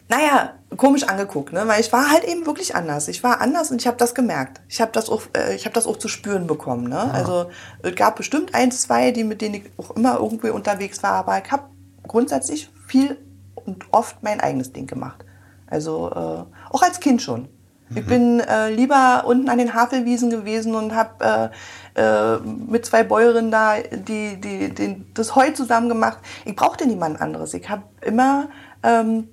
naja, komisch angeguckt, ne? weil ich war halt eben wirklich anders. Ich war anders und ich habe das gemerkt. Ich habe das auch, äh, ich habe das auch zu spüren bekommen. Ne? Also es gab bestimmt ein, zwei, die mit denen ich auch immer irgendwie unterwegs war, aber ich habe grundsätzlich viel und oft mein eigenes Ding gemacht. Also äh, auch als Kind schon. Mhm. Ich bin äh, lieber unten an den Havelwiesen gewesen und habe äh, äh, mit zwei Bäuerinnen da die, die, die, das Heu zusammen gemacht. Ich brauchte niemand anderes. Ich habe immer ähm,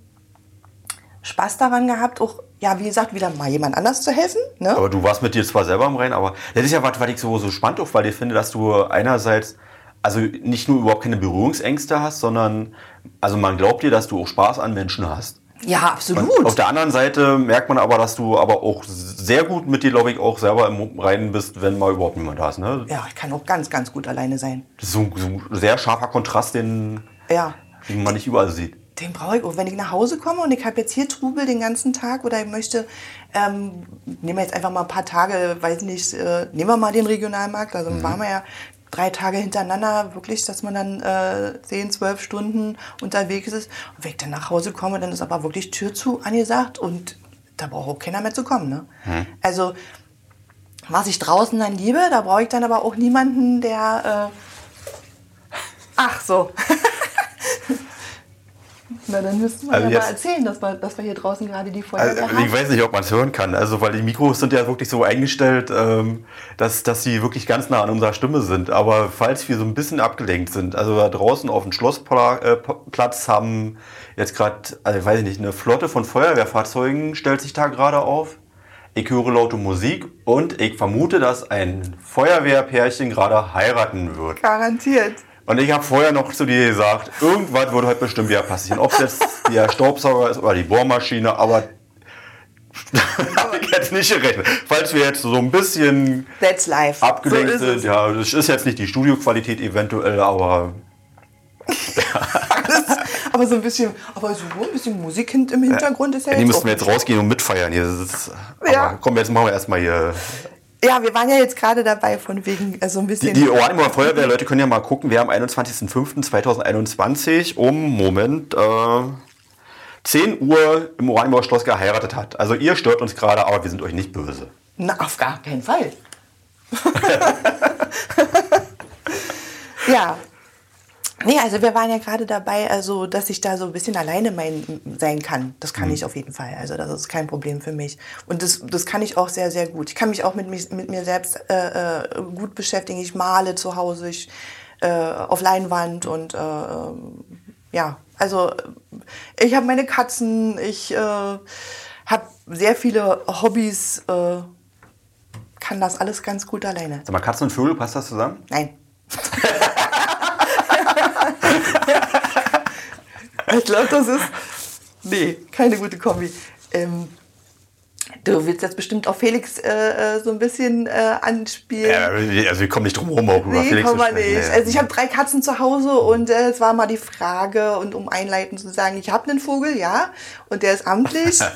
Spaß daran gehabt, auch, ja, wie gesagt, wieder mal jemand anders zu helfen. Ne? Aber du warst mit dir zwar selber im Rennen, aber das ist ja was, was ich so, so spannend auf, weil ich finde, dass du einerseits also nicht nur überhaupt keine Berührungsängste hast, sondern also man glaubt dir, dass du auch Spaß an Menschen hast. Ja, absolut. Und auf der anderen Seite merkt man aber, dass du aber auch sehr gut mit dir, glaube ich, auch selber im Reinen bist, wenn mal überhaupt niemand da ist. Ne? Ja, ich kann auch ganz, ganz gut alleine sein. Das ist so ein, so ein sehr scharfer Kontrast, den, ja. man nicht überall sieht. den brauche ich, auch wenn ich nach Hause komme und ich habe jetzt hier Trubel den ganzen Tag oder ich möchte, ähm, nehmen wir jetzt einfach mal ein paar Tage, weiß nicht, äh, nehmen wir mal den Regionalmarkt, also waren wir ja drei Tage hintereinander wirklich, dass man dann äh, 10, 12 Stunden unterwegs ist. Und wenn ich dann nach Hause komme, dann ist aber wirklich Tür zu angesagt und da braucht auch keiner mehr zu kommen. Ne? Also was ich draußen dann liebe, da brauche ich dann aber auch niemanden, der... Äh Ach so. [laughs] Na, dann müssten wir Also ja mal erzählen, dass wir, dass wir hier draußen gerade die Feuerwehr Also, haben. ich weiß nicht, ob man es hören kann. Also, weil die Mikros sind ja wirklich so eingestellt, ähm, dass, dass sie wirklich ganz nah an unserer Stimme sind. Aber falls wir so ein bisschen abgelenkt sind, also da draußen auf dem Schlossplatz haben jetzt gerade, also ich weiß nicht, eine Flotte von Feuerwehrfahrzeugen stellt sich da gerade auf. Ich höre laute Musik und ich vermute, dass ein Feuerwehrpärchen gerade heiraten wird. Garantiert. Und ich habe vorher noch zu dir gesagt, irgendwas wird heute bestimmt wieder passieren. Ob es jetzt der Staubsauger ist oder die Bohrmaschine, aber [laughs] habe ich jetzt nicht gerechnet. Falls wir jetzt so ein bisschen That's life. abgelenkt so sind, es. ja, das ist jetzt nicht die Studioqualität eventuell, aber [laughs] Aber so ein bisschen, aber so ein bisschen Musik im Hintergrund ist ja die jetzt müssen wir jetzt rausgehen und mitfeiern hier. Das ist, Ja. komm, jetzt machen wir erstmal hier. Ja, wir waren ja jetzt gerade dabei, von wegen äh, so ein Die, bisschen. die Oranimer Feuerwehr, Leute können ja mal gucken, wir haben 21.05.2021 um, Moment, äh, 10 Uhr im Oranimer Schloss geheiratet hat. Also ihr stört uns gerade, aber wir sind euch nicht böse. Na, auf gar keinen Fall. [laughs] [laughs] ja. Nee, also wir waren ja gerade dabei, also dass ich da so ein bisschen alleine mein, sein kann. Das kann ich auf jeden Fall. Also das ist kein Problem für mich. Und das, das kann ich auch sehr, sehr gut. Ich kann mich auch mit, mich, mit mir selbst äh, äh, gut beschäftigen. Ich male zu Hause, ich, äh, auf Leinwand und äh, ähm, ja, also ich habe meine Katzen, ich äh, habe sehr viele Hobbys, äh, kann das alles ganz gut alleine. Sag mal, Katzen und Vögel, passt das zusammen? Nein. [laughs] ich glaube, das ist. Nee, keine gute Kombi. Ähm, du willst jetzt bestimmt auf Felix äh, äh, so ein bisschen äh, anspielen. Ja, also wir kommen nicht drum herum, auch über Nee, Felix man sprechen. nicht. Also ich habe drei Katzen zu Hause und äh, es war mal die Frage, und um einleitend zu sagen, ich habe einen Vogel, ja, und der ist amtlich. [laughs]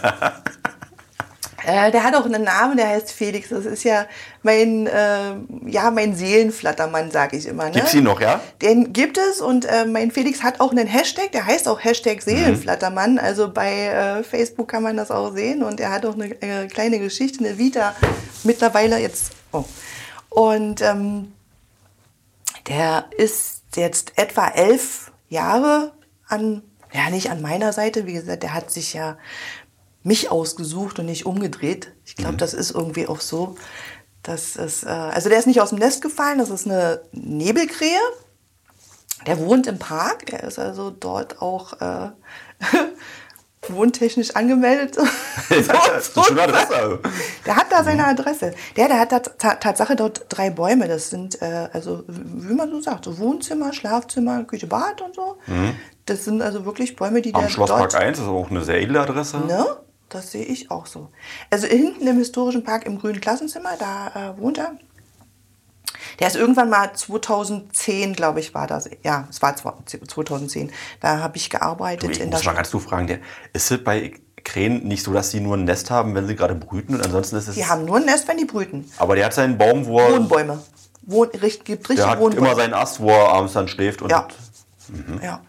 äh, der hat auch einen Namen, der heißt Felix. Das ist ja mein, äh, ja, mein Seelenflattermann, sage ich immer. Ne? Gibt's ihn noch, ja? Den gibt es und äh, mein Felix hat auch einen Hashtag, der heißt auch Hashtag Seelenflattermann. Also bei äh, Facebook kann man das auch sehen und er hat auch eine äh, kleine Geschichte, eine Vita mittlerweile jetzt. Oh. Und ähm, der ist jetzt etwa elf Jahre an, ja nicht an meiner Seite, wie gesagt, der hat sich ja mich ausgesucht und nicht umgedreht. Ich glaube, das ist irgendwie auch so. Das ist, äh, also der ist nicht aus dem Nest gefallen, das ist eine Nebelkrähe. Der wohnt im Park, der ist also dort auch äh, [laughs] wohntechnisch angemeldet. [laughs] Das ist eine schöne Adresse. [laughs] Der hat da seine Adresse. Der, der hat da ta Tatsache dort drei Bäume. Das sind, äh, also wie man so sagt, so Wohnzimmer, Schlafzimmer, Küche, Bad und so. Das sind also wirklich Bäume, die Am der Schlosspark dort... 1 ist auch eine sehr edle Adresse. Ne? Das sehe ich auch so. Also hinten im historischen Park im grünen Klassenzimmer, da äh, wohnt er. Der ist irgendwann mal 2010, glaube ich, war das. Ja, es war 2010. Da habe ich gearbeitet Ich in der muss mal ganz du fragen, der, ist es bei Krähen nicht so, dass sie nur ein Nest haben, wenn sie gerade brüten und ansonsten ist es... Die haben nur ein Nest, wenn die brüten. aber der hat seinen Baum, wo er... Wohnbäume. Wohn, richt, gibt richtig Der hat Wohnbäume. immer seinen Ast, wo er abends dann schläft und... Ja. Mhm. ja.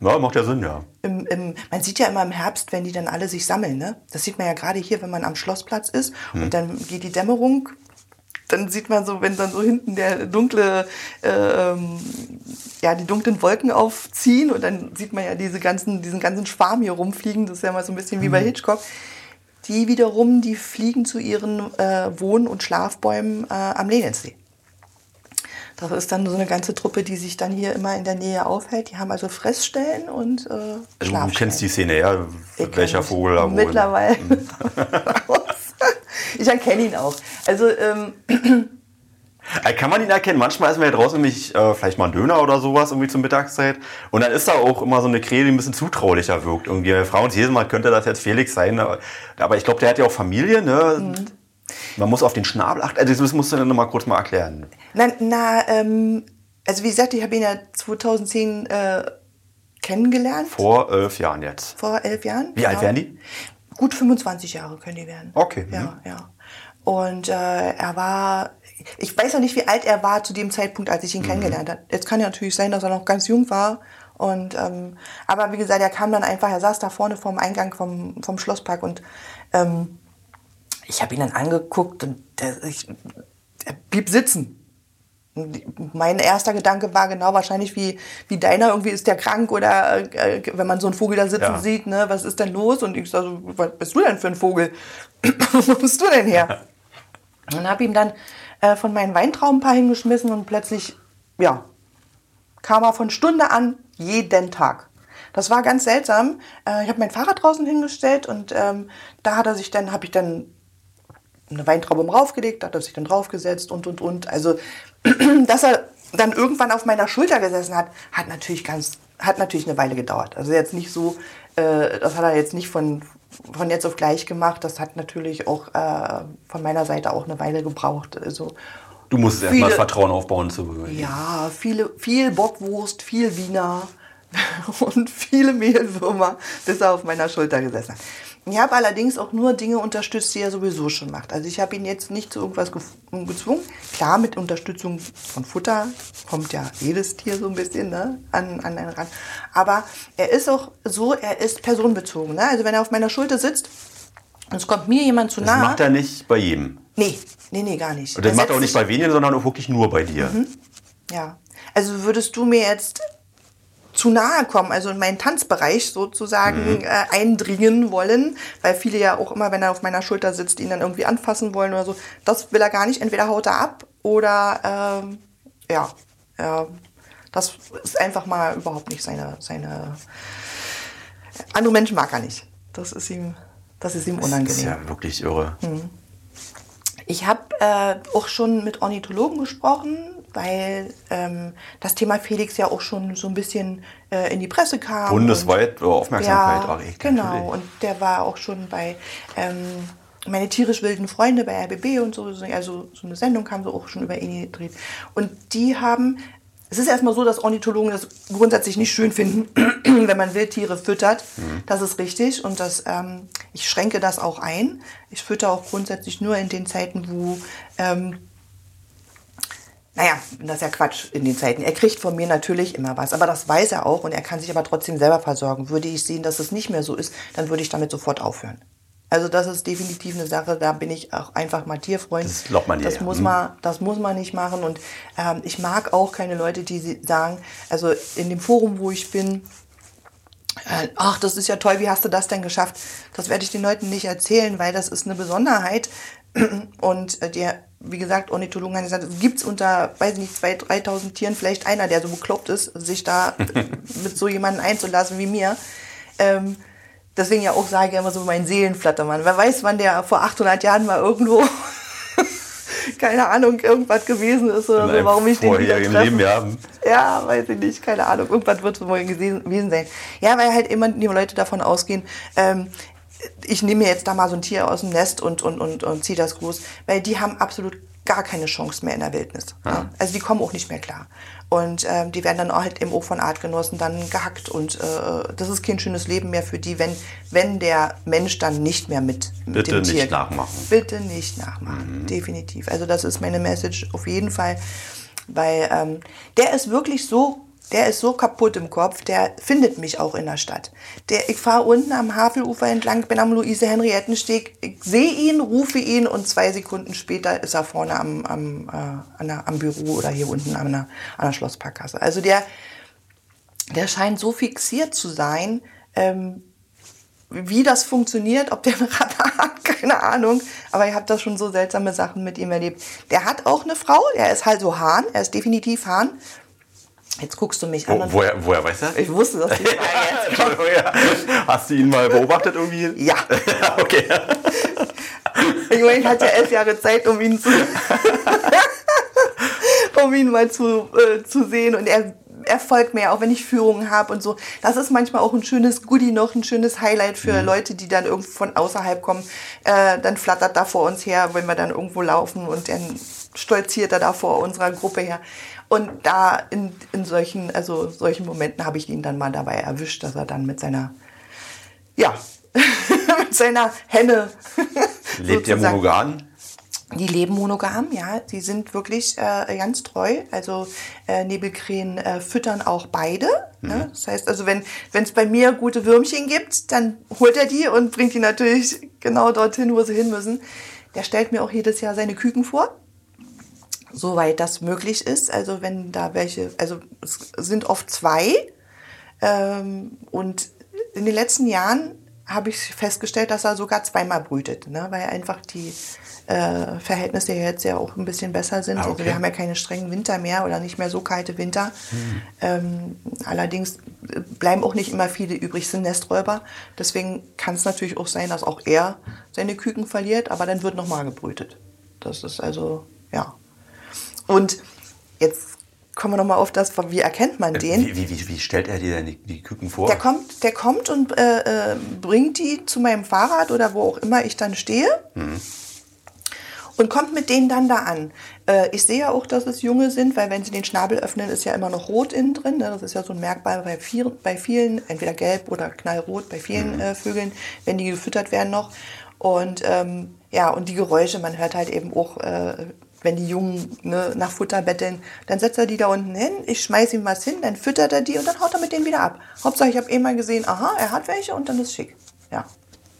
Ja, macht ja Sinn, ja. Im, im, man sieht ja immer im Herbst, wenn die dann alle sich sammeln. Ne? Das sieht man ja gerade hier, wenn man am Schlossplatz ist Hm. und dann geht die Dämmerung. Dann sieht man so, wenn dann so hinten der dunkle, äh, ähm, ja, die dunklen Wolken aufziehen und dann sieht man ja diese ganzen, diesen ganzen Schwarm hier rumfliegen. Das ist ja mal so ein bisschen wie bei Hitchcock. Die wiederum, die fliegen zu ihren äh, Wohn- und Schlafbäumen äh, am Lenensee. Das ist dann so eine ganze Truppe, die sich dann hier immer in der Nähe aufhält. Die haben also Fressstellen und äh, Also du kennst die Szene, ja? Ich Welcher Vogel da wohnt. Mittlerweile. Mhm. [laughs] ich erkenne ihn auch. Also ähm, [clears throat] Äh, Kann man ihn erkennen? Manchmal essen wir ja draußen nämlich äh, vielleicht mal einen Döner oder sowas irgendwie zur Mittagszeit. Und dann ist da auch immer so eine Krähe, die ein bisschen zutraulicher wirkt. Irgendwie wir fragen uns jedes Mal, könnte das jetzt Felix sein? Aber, aber ich glaube, der hat ja auch Familie, ne? Mhm. Man muss auf den Schnabel achten. Also das musst du dann noch mal kurz mal erklären. na, na ähm, also wie gesagt, ich habe ihn ja 2010 äh, kennengelernt. Vor elf Jahren jetzt. Vor elf Jahren. Wie alt genau. werden die? Gut 25 Jahre können die werden. Okay, mhm. Ja, ja. Und äh, er war, ich weiß ja nicht, wie alt er war zu dem Zeitpunkt, als ich ihn kennengelernt habe. Jetzt kann ja natürlich sein, dass er noch ganz jung war. Und ähm, aber wie gesagt, er kam dann einfach, er saß da vorne vorm Eingang vom, vom Schlosspark und ähm, ich habe ihn dann angeguckt und der, ich, er blieb sitzen. Mein erster Gedanke war genau wahrscheinlich wie, wie deiner, irgendwie ist der krank oder äh, wenn man so einen Vogel da sitzen Ja. sieht, ne, was ist denn los? Und ich sage, so, was bist du denn für ein Vogel? [clears throat] Wo bist du denn her? Und habe ihm dann äh, von meinen Weintrauben ein paar hingeschmissen und plötzlich, ja, kam er von Stunde an jeden Tag. Das war ganz seltsam. Äh, ich habe mein Fahrrad draußen hingestellt und ähm, da hat er sich dann, habe ich dann eine Weintraube raufgelegt, hat er sich dann draufgesetzt und und und. Also, [clears throat] dass er dann irgendwann auf meiner Schulter gesessen hat, hat natürlich ganz, hat natürlich eine Weile gedauert. Also jetzt nicht so, äh, das hat er jetzt nicht von, von jetzt auf gleich gemacht. Das hat natürlich auch äh, von meiner Seite auch eine Weile gebraucht. Also, Du musst erstmal Vertrauen aufbauen zu ja, viele, viel Bockwurst, viel Wiener [laughs] und viele Mehlwürmer, bis er auf meiner Schulter gesessen hat. Ich habe allerdings auch nur Dinge unterstützt, die er sowieso schon macht. Also ich habe ihn jetzt nicht zu irgendwas gezwungen. Klar, mit Unterstützung von Futter kommt ja jedes Tier so ein bisschen ne, an, an einen ran. Aber er ist auch so, er ist personenbezogen. Ne? Also wenn er auf meiner Schulter sitzt und es kommt mir jemand zu Das nahe. macht er nicht bei jedem. nee, nee, nee, gar nicht. Und das Er macht er auch nicht bei wenigen, sondern auch wirklich nur bei dir. ja. Also würdest du mir jetzt zu nahe kommen, also in meinen Tanzbereich sozusagen äh, eindringen wollen, weil viele ja auch immer, wenn er auf meiner Schulter sitzt, ihn dann irgendwie anfassen wollen oder so. Das will er gar nicht. Entweder haut er ab oder ähm, ja, äh, das ist einfach mal überhaupt nicht seine seine. Andere Menschen mag er nicht. Das ist ihm, das ist ihm Das ist unangenehm. ja wirklich irre. Ich habe äh, auch schon mit Ornithologen gesprochen, weil ähm, das Thema Felix ja auch schon so ein bisschen äh, in die Presse kam. Bundesweit Aufmerksamkeit. Ja, echt, genau. natürlich. Und der war auch schon bei ähm, meine tierisch wilden Freunde bei RBB und so. Also so eine Sendung haben sie auch schon über ihn gedreht. Und die haben, es ist erstmal so, dass Ornithologen das grundsätzlich nicht schön finden, [clears throat] wenn man Wildtiere füttert. Mhm. Das Das ist richtig. Und das, ähm, ich schränke das auch ein. Ich fütter auch grundsätzlich nur in den Zeiten, wo ähm, naja, das ist ja Quatsch in den Zeiten. Er kriegt von mir natürlich immer was, aber das weiß er auch und er kann sich aber trotzdem selber versorgen. Würde ich sehen, dass es nicht mehr so ist, dann würde ich damit sofort aufhören. Also das ist definitiv eine Sache, da bin ich auch einfach mal Tierfreund. Das glaubt man Das ja. muss Hm. man, das muss man nicht machen und ähm, ich mag auch keine Leute, die sagen, also in dem Forum, wo ich bin, äh, ach, das ist ja toll, wie hast du das denn geschafft? Das werde ich den Leuten nicht erzählen, weil das ist eine Besonderheit. [clears throat] Und äh, der, wie gesagt, Ornithologen haben gesagt, es gibt unter, weiß nicht, 2.000, 3.000 Tieren vielleicht einer, der so bekloppt ist, sich da [laughs] mit so jemandem einzulassen wie mir. Ähm, deswegen ja auch sage ich immer so mein Seelenflattermann. Wer weiß, wann der vor 800 Jahren mal irgendwo, [laughs] keine Ahnung, irgendwas gewesen ist oder In so, warum ich den wieder vorherigen treffe. Leben, ja. Ja, weiß ich nicht, keine Ahnung. Irgendwas wird es wohl gewesen sein. Ja, weil halt immer die Leute davon ausgehen, ähm, ich nehme mir jetzt da mal so ein Tier aus dem Nest und, und, und, und ziehe das groß, weil die haben absolut gar keine Chance mehr in der Wildnis. Ja. Also die kommen auch nicht mehr klar. Und ähm, die werden dann auch halt im Ohr von Artgenossen dann gehackt. Und äh, das ist kein schönes Leben mehr für die, wenn, wenn der Mensch dann nicht mehr mit, mit Bitte dem nicht Tier... nachmachen. Bitte nicht nachmachen, definitiv. Also das ist meine Message auf jeden Fall, weil ähm, der ist wirklich so, der ist so kaputt im Kopf, der findet mich auch in der Stadt. Der, ich fahre unten am Havelufer entlang, bin am Luise-Henriettensteg, ich sehe ihn, rufe ihn und zwei Sekunden später ist er vorne am, am, äh, der, am Büro oder hier unten an der, an der Schlossparkkasse. Also der, der scheint so fixiert zu sein, ähm, wie das funktioniert, ob der ein Radar hat, [laughs] keine Ahnung. Aber ich habe da schon so seltsame Sachen mit ihm erlebt. Der hat auch eine Frau, er ist halt so Hahn, er ist definitiv Hahn. Jetzt guckst du mich an. Wo, woher, woher weißt du das? ich wusste, dass die [laughs] Frage jetzt kommt. Hast du ihn mal beobachtet irgendwie? Ja, [laughs] okay. [laughs] ich meine, ich hatte ja elf Jahre Zeit, um ihn zu, um ihn mal zu, äh, zu sehen. Und er, er folgt mir, auch wenn ich Führungen habe und so. Das ist manchmal auch ein schönes Goodie noch, ein schönes Highlight für Leute, die dann irgendwo von außerhalb kommen. Äh, dann flattert da vor uns her, wenn wir dann irgendwo laufen und dann stolziert er da vor unserer Gruppe her. Und da in, in solchen, also solchen Momenten habe ich ihn dann mal dabei erwischt, dass er dann mit seiner, ja, [laughs] mit seiner Henne. [laughs] Lebt sozusagen- monogam? die leben monogam, ja. Die sind wirklich äh, ganz treu. Also äh, Nebelkrähen äh, füttern auch beide. Ne? Das heißt, also wenn es bei mir gute Würmchen gibt, dann holt er die und bringt die natürlich genau dorthin, wo sie hin müssen. Der stellt mir auch jedes Jahr seine Küken vor. Soweit das möglich ist. Also wenn da welche, also es sind oft zwei. Ähm, und in den letzten Jahren habe ich festgestellt, dass er sogar zweimal brütet, ne? weil einfach die äh, Verhältnisse jetzt ja auch ein bisschen besser sind. Ah, Also okay. wir haben ja keine strengen Winter mehr oder nicht mehr so kalte Winter. Ähm, allerdings bleiben auch nicht immer viele übrig, sind Nesträuber. Deswegen kann es natürlich auch sein, dass auch er seine Küken verliert, aber dann wird nochmal gebrütet. Das ist also, ja. Und jetzt kommen wir nochmal auf das, wie erkennt man den? Wie, wie, wie, wie stellt er dir denn die, die Küken vor? Der kommt, der kommt und äh, äh, bringt die zu meinem Fahrrad oder wo auch immer ich dann stehe. Und kommt mit denen dann da an. Äh, ich sehe ja auch, dass es Junge sind, weil wenn sie den Schnabel öffnen, ist ja immer noch rot innen drin. Ne? Das ist ja so ein Merkmal bei, vier, bei vielen, entweder gelb oder knallrot bei vielen äh, Vögeln, wenn die gefüttert werden noch. Und ähm, ja, und die Geräusche, man hört halt eben auch, äh, wenn die Jungen ne, nach Futter betteln, dann setzt er die da unten hin, ich schmeiß ihm was hin, dann füttert er die und dann haut er mit denen wieder ab. Hauptsache, ich habe eh mal gesehen, aha, er hat welche und dann ist schick. Ja,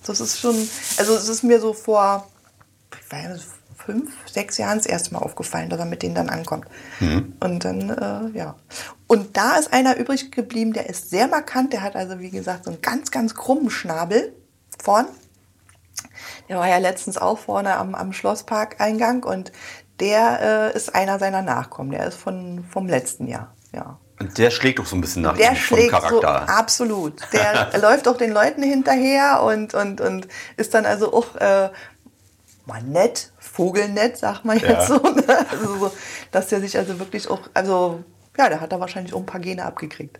das ist schon, also es ist mir so vor, ich weiß fünf, sechs Jahren das erste Mal aufgefallen, dass er mit denen dann ankommt. Und dann, äh, ja. Und da ist einer übrig geblieben, der ist sehr markant, der hat also, wie gesagt, so einen ganz, ganz krummen Schnabel vorn. Der war ja letztens auch vorne am, am Schlossparkeingang und der äh, ist einer seiner Nachkommen. Der ist von, vom letzten Jahr. Ja. Und der schlägt doch so ein bisschen nach Der vom schlägt so, Charakter. absolut. [laughs] Der läuft auch den Leuten hinterher und, und, und ist dann also auch äh, mal nett, vogelnett, sagt man Ja. jetzt so, ne? also so. Dass der sich also wirklich auch, also ja, der hat da wahrscheinlich auch ein paar Gene abgekriegt.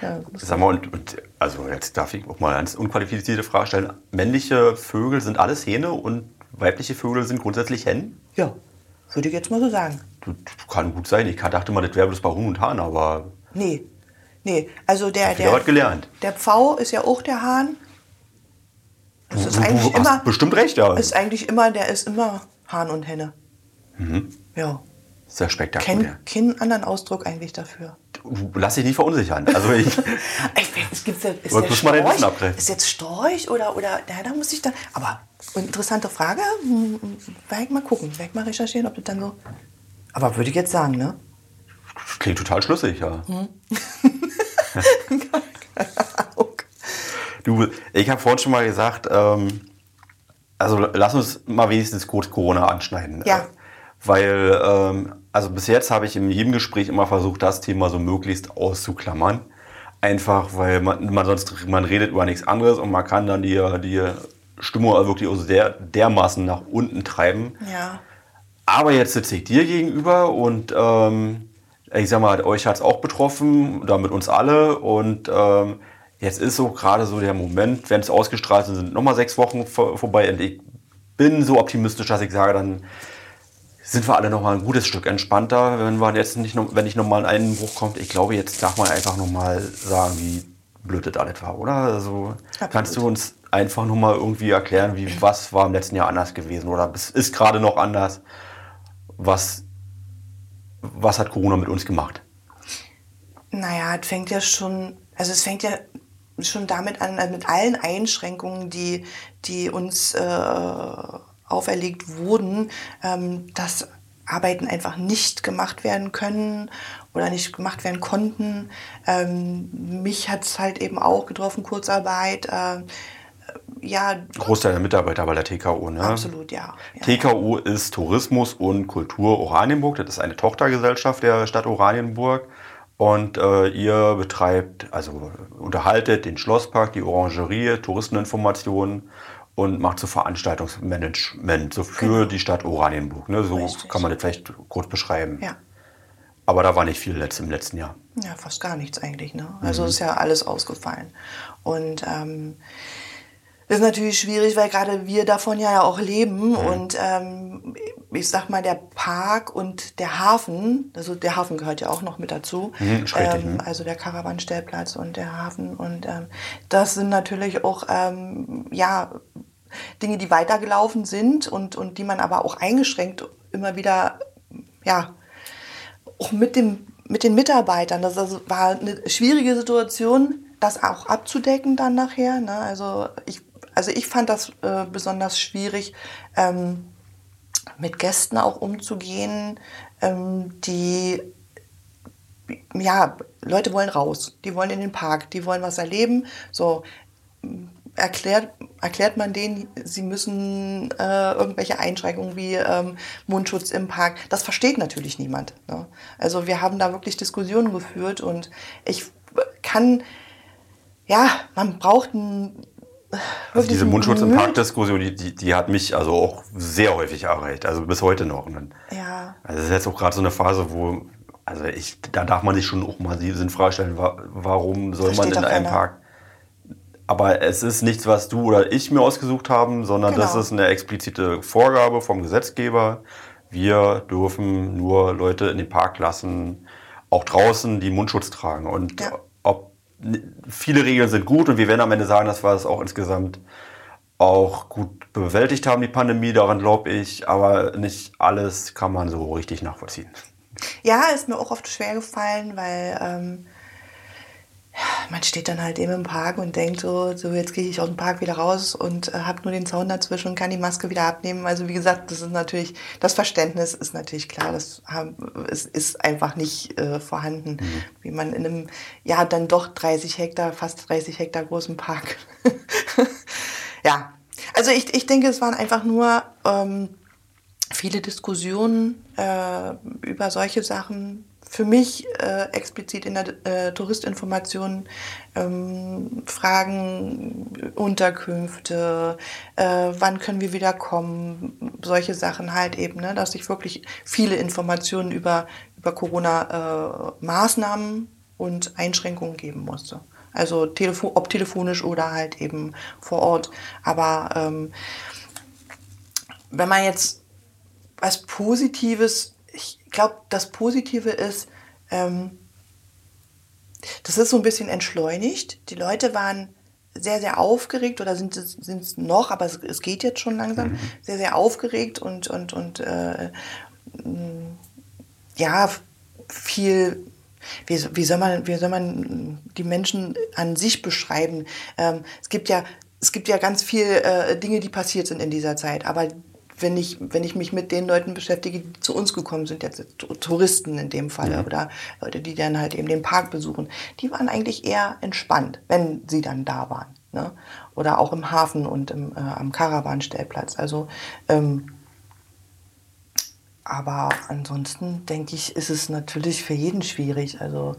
Ja, Sag mal, und, und also jetzt darf ich auch mal eine unqualifizierte Frage stellen. Männliche Vögel sind alles Hähne und weibliche Vögel sind grundsätzlich Hennen? ja, würde ich jetzt mal so sagen. Das kann gut sein. Ich dachte mal, das wäre bloß bei Huhn und Hahn, aber Nee, nee, also der, der, gelernt. der Pfau ist ja auch der Hahn. Das ist Du- du eigentlich hast immer, bestimmt recht, ja. ist eigentlich immer, der ist immer Hahn und Henne. Ja. Sehr spektakulär. Kenn keinen anderen Ausdruck eigentlich dafür. Lass dich nicht verunsichern. Also ich, [laughs] es gibt's ja, ist bloß mal dein Wissen abgreifen. ist jetzt Storch oder, oder, ja, da muss ich dann, aber interessante Frage, hm, hm, werde mal gucken, werde mal recherchieren, ob das dann so, aber würde ich jetzt sagen, ne? klingt total schlüssig, ja. Hm. [laughs] [laughs] Du, ich habe vorhin schon mal gesagt, ähm, also lass uns mal wenigstens kurz Corona anschneiden. Ja. Äh, Weil, ähm, also bis jetzt habe ich in jedem Gespräch immer versucht, das Thema so möglichst auszuklammern. Einfach, weil man, man sonst, man redet über nichts anderes und man kann dann die, die Stimmung also wirklich aus der, dermaßen nach unten treiben. Ja. Aber jetzt sitze ich dir gegenüber und ähm, ich sag mal, euch hat es auch betroffen, damit uns alle. Und ähm, jetzt ist so gerade so der Moment, wenn es ausgestrahlt ist, sind nochmal sechs Wochen vor, vorbei. Und ich bin so optimistisch, dass ich sage, dann sind wir alle nochmal ein gutes Stück entspannter, wenn wir jetzt nicht, noch- wenn nicht nochmal ein Einbruch kommt. Ich glaube, jetzt darf man einfach nochmal sagen, wie blöd das alles war, oder? Also kannst du uns einfach nochmal irgendwie erklären, wie was war im letzten Jahr anders gewesen oder ist gerade noch anders? Was, was hat Corona mit uns gemacht? Naja, es fängt ja schon, also es fängt ja schon damit an, mit allen Einschränkungen, die, die uns äh, auferlegt wurden, ähm, dass Arbeiten einfach nicht gemacht werden können oder nicht gemacht werden konnten. Ähm, mich hat es halt eben auch getroffen, Kurzarbeit. Äh, ja, Großteil der Mitarbeiter bei der TKO, ne? absolut, ja. ja. TKO ist Tourismus und Kultur Oranienburg. Das ist eine Tochtergesellschaft der Stadt Oranienburg. Und äh, ihr betreibt, also unterhaltet den Schlosspark, die Orangerie, Touristeninformationen und macht so Veranstaltungsmanagement so für Genau. die Stadt Oranienburg. Ne? So Richtig. kann man das vielleicht kurz beschreiben. ja. Aber da war nicht viel letzt, im letzten Jahr. Ja, fast gar nichts eigentlich. Ne? Also ist ja alles ausgefallen. Und ähm, ist natürlich schwierig, weil gerade wir davon ja auch leben. Und ähm, ich sag mal, der Park und der Hafen, also der Hafen gehört ja auch noch mit dazu, Mhm, richtig, ähm, ne? also der Karawanstellplatz und der Hafen und ähm, das sind natürlich auch ähm, ja Dinge, die weitergelaufen sind und und die man aber auch eingeschränkt immer wieder ja auch mit dem mit den Mitarbeitern. Das also war eine schwierige Situation, das auch abzudecken dann nachher. Ne? Also ich also ich fand das äh, besonders schwierig. Ähm, mit Gästen auch umzugehen, ähm, die ja, Leute wollen raus, die wollen in den Park, die wollen was erleben. So erklärt, erklärt man denen, sie müssen äh, irgendwelche Einschränkungen wie ähm, Mundschutz im Park. Das versteht natürlich niemand. Ne? Also wir haben da wirklich Diskussionen geführt und ich kann, ja, man braucht ein Also diese Mundschutz im Park-Diskussion, die, die, die hat mich also auch sehr häufig erreicht. Also bis heute noch. Dann, Ja. also das ist jetzt auch gerade so eine Phase, wo, also ich, da darf man sich schon auch mal die Sinnfrage stellen, wa- warum soll man in einem keiner. Park. Aber es ist nichts, was du oder ich mir ausgesucht haben, sondern das Genau. ist eine explizite Vorgabe vom Gesetzgeber. Wir dürfen nur Leute in den Park lassen, auch draußen, die Mundschutz tragen. Und Ja. Viele Regeln sind gut und wir werden am Ende sagen, dass wir es auch insgesamt auch gut bewältigt haben, die Pandemie, daran glaube ich, aber nicht alles kann man so richtig nachvollziehen. Ja, ist mir auch oft schwer gefallen, weil ähm, man steht dann halt eben im Park und denkt so, so jetzt gehe ich aus dem Park wieder raus und äh, habe nur den Zaun dazwischen und kann die Maske wieder abnehmen. Also wie gesagt, das ist natürlich, das Verständnis ist natürlich klar, das haben, es ist einfach nicht äh, vorhanden, wie man in einem, ja, dann doch 30 Hektar, fast 30 Hektar großen Park. [laughs] ja, also ich, ich denke, es waren einfach nur ähm, viele Diskussionen äh, über solche Sachen. Für mich äh, explizit in der äh, Touristinformation ähm, Fragen, Unterkünfte, äh, wann können wir wieder kommen, solche Sachen halt eben, ne, dass ich wirklich viele Informationen über, über Corona-Maßnahmen und Einschränkungen geben musste. Also telefo ob telefonisch oder halt eben vor Ort. Aber ähm, wenn man jetzt was Positives, glaube, das Positive ist, ähm, das ist so ein bisschen entschleunigt. Die Leute waren sehr, sehr aufgeregt oder sind es noch, aber es, es geht jetzt schon langsam, sehr, sehr aufgeregt und, und, und äh, mh, ja, viel, wie, wie, soll man, wie soll man die Menschen an sich beschreiben? Ähm, es gibt ja, es gibt ja ganz viele äh, Dinge, die passiert sind in dieser Zeit, aber wenn ich, wenn ich mich mit den Leuten beschäftige, die zu uns gekommen sind, jetzt Touristen in dem Fall oder Leute, die dann halt eben den Park besuchen, die waren eigentlich eher entspannt, wenn sie dann da waren. Ne? Oder auch im Hafen und im, äh, am Karawanstellplatz. Also ähm, aber ansonsten denke ich, ist es natürlich für jeden schwierig. Also,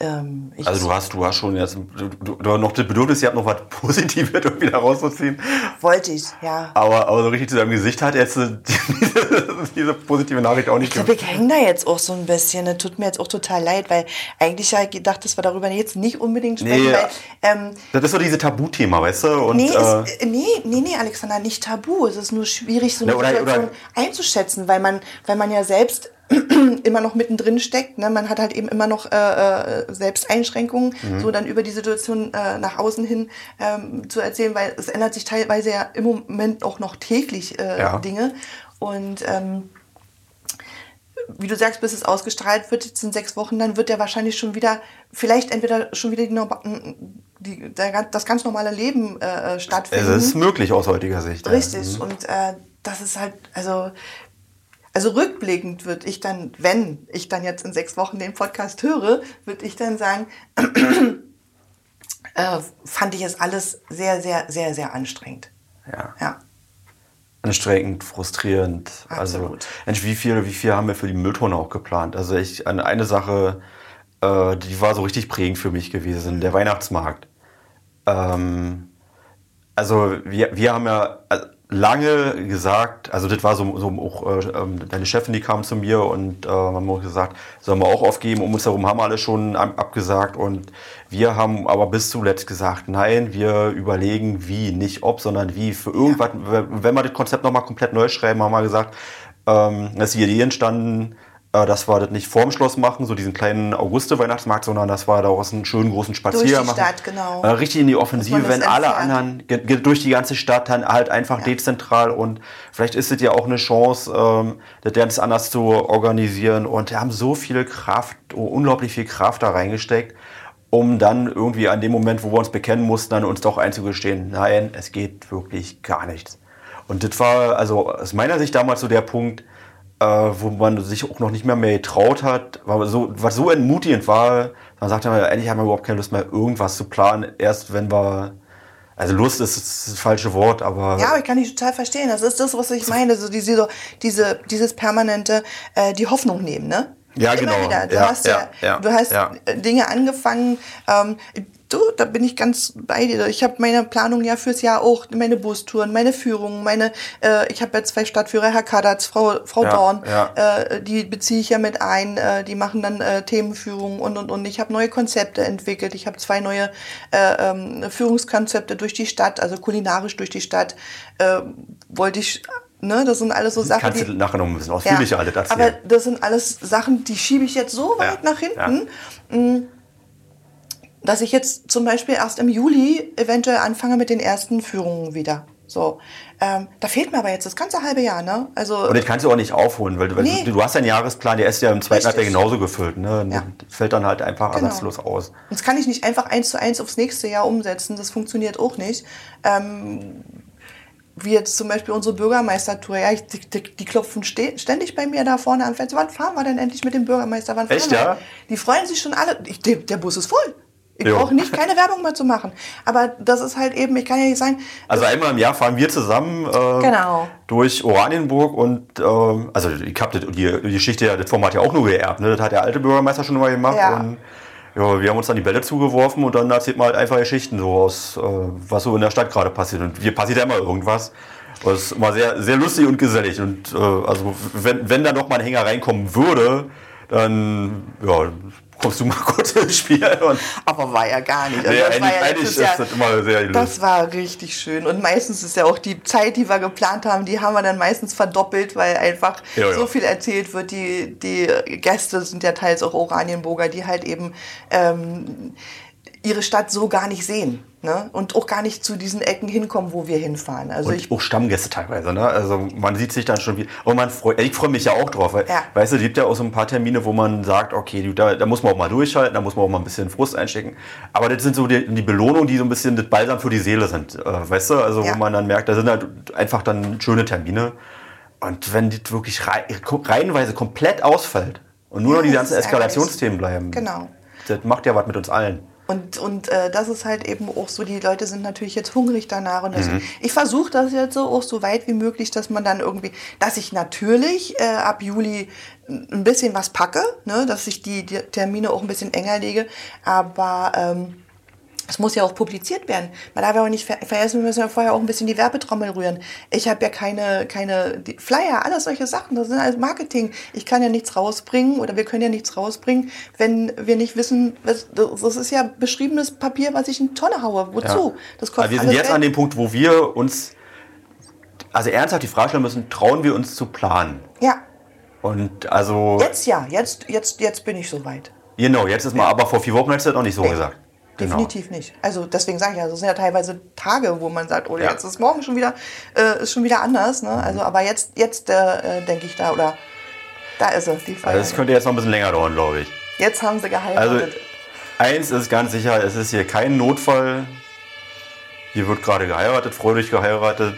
ähm, ich, Also du hast, du hast schon jetzt du, du, noch das Bedürfnis, ihr habt noch was [laughs] Positives irgendwie da rauszuziehen. wollte ich, ja. Aber, aber so richtig zu deinem Gesicht hat jetzt [laughs] diese, diese positive Nachricht auch Ich nicht glaube, ich hänge da jetzt auch so ein bisschen. Das tut mir jetzt auch total leid, weil eigentlich ja gedacht, dass wir darüber jetzt nicht unbedingt sprechen, Nee, weil ähm, Das ist so dieses Tabuthema, weißt du? Und, Nee, äh, es, äh, nee, nee, nee, Alexander, nicht tabu. Es ist nur schwierig, so eine oder- Situation oder- einzuschätzen, weil man, weil man ja selbst [clears throat] immer noch mittendrin steckt. Ne? Man hat halt eben immer noch äh, äh, selbst Einschränkungen, Mhm. so dann über die Situation äh, nach außen hin ähm, zu erzählen, weil es ändert sich teilweise ja im Moment auch noch täglich äh, Ja. Dinge. Und ähm, wie du sagst, bis es ausgestrahlt wird, jetzt in sechs Wochen, dann wird ja wahrscheinlich schon wieder, vielleicht entweder schon wieder die, die, das ganz normale Leben äh, es stattfinden. ist möglich aus heutiger Sicht. ja. Richtig. Und äh, das ist halt, also, also rückblickend würde ich dann, wenn ich dann jetzt in sechs Wochen den Podcast höre, würde ich dann sagen, [clears throat] äh, fand ich es alles sehr, sehr, sehr, sehr anstrengend. Ja. Ja. Anstrengend, frustrierend. Also, Absolut. Mensch, wie viel, wie viel haben wir für die Mülltonne auch geplant? Also ich, an eine Sache, äh, die war so richtig prägend für mich gewesen, der Weihnachtsmarkt. Ähm, also wir, wir haben ja lange gesagt, also das war so, so auch äh, ähm, deine Chefin, die kam zu mir und äh, haben auch gesagt, sollen wir auch aufgeben, um uns herum haben alle schon ab- abgesagt und wir haben aber bis zuletzt gesagt, nein, wir überlegen wie, nicht ob, sondern wie. Für irgendwas, wenn wir das Konzept nochmal komplett neu schreiben, haben wir gesagt, äh, ähm, ist die Idee entstanden, äh, dass wir das nicht vorm Schloss machen, so diesen kleinen Auguste-Weihnachtsmarkt, sondern dass wir daraus einen schönen großen Spaziergang Durch die machen. Stadt, genau. Äh, richtig in die Offensive, wenn alle anderen durch die ganze Stadt dann halt einfach dezentral und vielleicht ist es ja auch eine Chance, ähm, das ganz anders zu organisieren und wir haben so viel Kraft, oh, unglaublich viel Kraft da reingesteckt, um dann irgendwie an dem Moment, wo wir uns bekennen mussten, dann uns doch einzugestehen, nein, es geht wirklich gar nichts. Und das war also aus meiner Sicht damals so der Punkt, äh, wo man sich auch noch nicht mehr mehr getraut hat, so, was so entmutigend war, man sagte man, eigentlich haben wir überhaupt keine Lust mehr, irgendwas zu planen, erst wenn wir, also Lust ist das falsche Wort, aber Ja, aber ich kann dich total verstehen. Das ist das, was ich meine. So diese, diese, dieses permanente, äh, die Hoffnung nehmen, ne? Ja, Immer genau. wieder. Du Ja, hast ja, ja, ja, du hast ja. Dinge angefangen. Ähm, du, da bin ich ganz bei dir. Ich habe meine Planung ja fürs Jahr auch, meine Bustouren, meine Führungen, meine, äh, ich habe ja zwei Stadtführer, Herr Kadatz, Frau, Frau Ja, Dorn, ja. Äh, die beziehe ich ja mit ein, äh, die machen dann äh, Themenführungen und und und. Ich habe neue Konzepte entwickelt. Ich habe zwei neue äh, ähm, Führungskonzepte durch die Stadt, also kulinarisch durch die Stadt. Äh, wollte ich, ne, das sind alles so Sachen, kannst die, du nachher noch ein bisschen ausführlicher alles erzählen. aber das sind alles Sachen, die schiebe ich jetzt so weit Ja, nach hinten, mh, dass ich jetzt zum Beispiel erst im Juli eventuell anfange mit den ersten Führungen wieder. So, ähm, da fehlt mir aber jetzt das ganze halbe Jahr, ne? Also Und das kannst du auch nicht aufholen, weil, du- Nee. du, du hast ja einen Jahresplan, der ist ja im zweiten. Halbjahr genauso gefüllt. Ne? Ja. Fällt dann halt einfach Genau. ersatzlos aus. Und das kann ich nicht einfach eins zu eins aufs nächste Jahr umsetzen. Das funktioniert auch nicht. Ähm, wie jetzt zum Beispiel unsere Bürgermeistertour. Ja, ich, die, die, klopfen ständig bei mir da vorne am Fenster. Wann fahren wir denn endlich mit dem Bürgermeister? Wann fahren Echt, wir? ja? Die freuen sich schon alle. Ich, der, der Bus ist voll. Ich brauche nicht keine Werbung mehr zu machen. Aber das ist halt eben, ich kann ja nicht sagen, Also einmal im Jahr fahren wir zusammen äh, Genau. durch Oranienburg und ähm, also ich habe die, die Geschichte, ja, das Format ja auch nur geerbt. Ne? Das hat der alte Bürgermeister schon mal gemacht Ja. und ja, wir haben uns dann die Bälle zugeworfen und dann erzählt man halt einfach Geschichten so aus, äh, was so in der Stadt gerade passiert. Und hier passiert ja immer irgendwas. Das ist immer sehr, sehr lustig und gesellig. Und äh, also wenn, wenn da noch mal ein Hänger reinkommen würde, dann ja, kommst du mal [laughs] kurz ins Spiel. Und, aber war ja gar nicht. Also nee, das eigentlich war ja letztes ist Jahr- das immer sehr lustig. Das war richtig schön. Und meistens ist ja auch die Zeit, die wir geplant haben, die haben wir dann meistens verdoppelt, weil einfach Ja, ja. so viel erzählt wird. Die, die Gäste sind ja teils auch Oranienburger, die halt eben ähm, ihre Stadt so gar nicht sehen. Ne? Und auch gar nicht zu diesen Ecken hinkommen, wo wir hinfahren. Also Und ich auch Stammgäste teilweise, ne? Also man sieht sich dann schon wieder. Und man freut, ich freue mich ja auch drauf, weil, Ja. weißt du, es gibt ja auch so ein paar Termine, wo man sagt, okay, da, da muss man auch mal durchhalten, da muss man auch mal ein bisschen Frust einstecken. Aber das sind so die, die Belohnungen, die so ein bisschen das Balsam für die Seele sind, äh, weißt du? Also Ja. wo man dann merkt, da sind halt einfach dann schöne Termine. Und wenn das wirklich rei reihenweise komplett ausfällt und nur Ja, noch die ganzen. Eskalationsthemen bleiben, Genau. das macht ja was mit uns allen. Und, und äh, das ist halt eben auch so, die Leute sind natürlich jetzt hungrig danach. Und deswegen, Mhm. ich versuche das jetzt so auch so weit wie möglich, dass man dann irgendwie, dass ich natürlich äh, ab Juli ein bisschen was packe, ne, dass ich die, die Termine auch ein bisschen enger lege. Aber ähm, es muss ja auch publiziert werden. Man darf ja auch nicht ver vergessen, wir müssen ja vorher auch ein bisschen die Werbetrommel rühren. Ich habe ja keine, keine Flyer, alles solche Sachen, das sind alles Marketing. Ich kann ja nichts rausbringen oder wir können ja nichts rausbringen, wenn wir nicht wissen, was, das ist ja beschriebenes Papier, was ich in Tonne haue. Wozu? Das Aber wir sind jetzt Geld. an dem Punkt, wo wir uns, also ernsthaft die Frage stellen müssen, trauen wir uns zu planen? Ja, Und also, jetzt ja, jetzt, jetzt, jetzt bin ich soweit. genau, jetzt ist mal, aber vor vier Wochen hättest du das noch nicht so Nee, gesagt. Genau. Definitiv nicht. Also deswegen sage ich ja, das sind ja teilweise Tage, wo man sagt, oh, Ja. jetzt ist morgen schon wieder, äh, ist schon wieder anders. Ne? Also, aber jetzt, jetzt äh, denke ich da, oder da ist es, die Feier. Also das könnte jetzt noch ein bisschen länger dauern, glaube ich. jetzt haben sie Also geheiratet. eins ist ganz sicher, es ist hier kein Notfall. Hier wird gerade geheiratet, freudig geheiratet.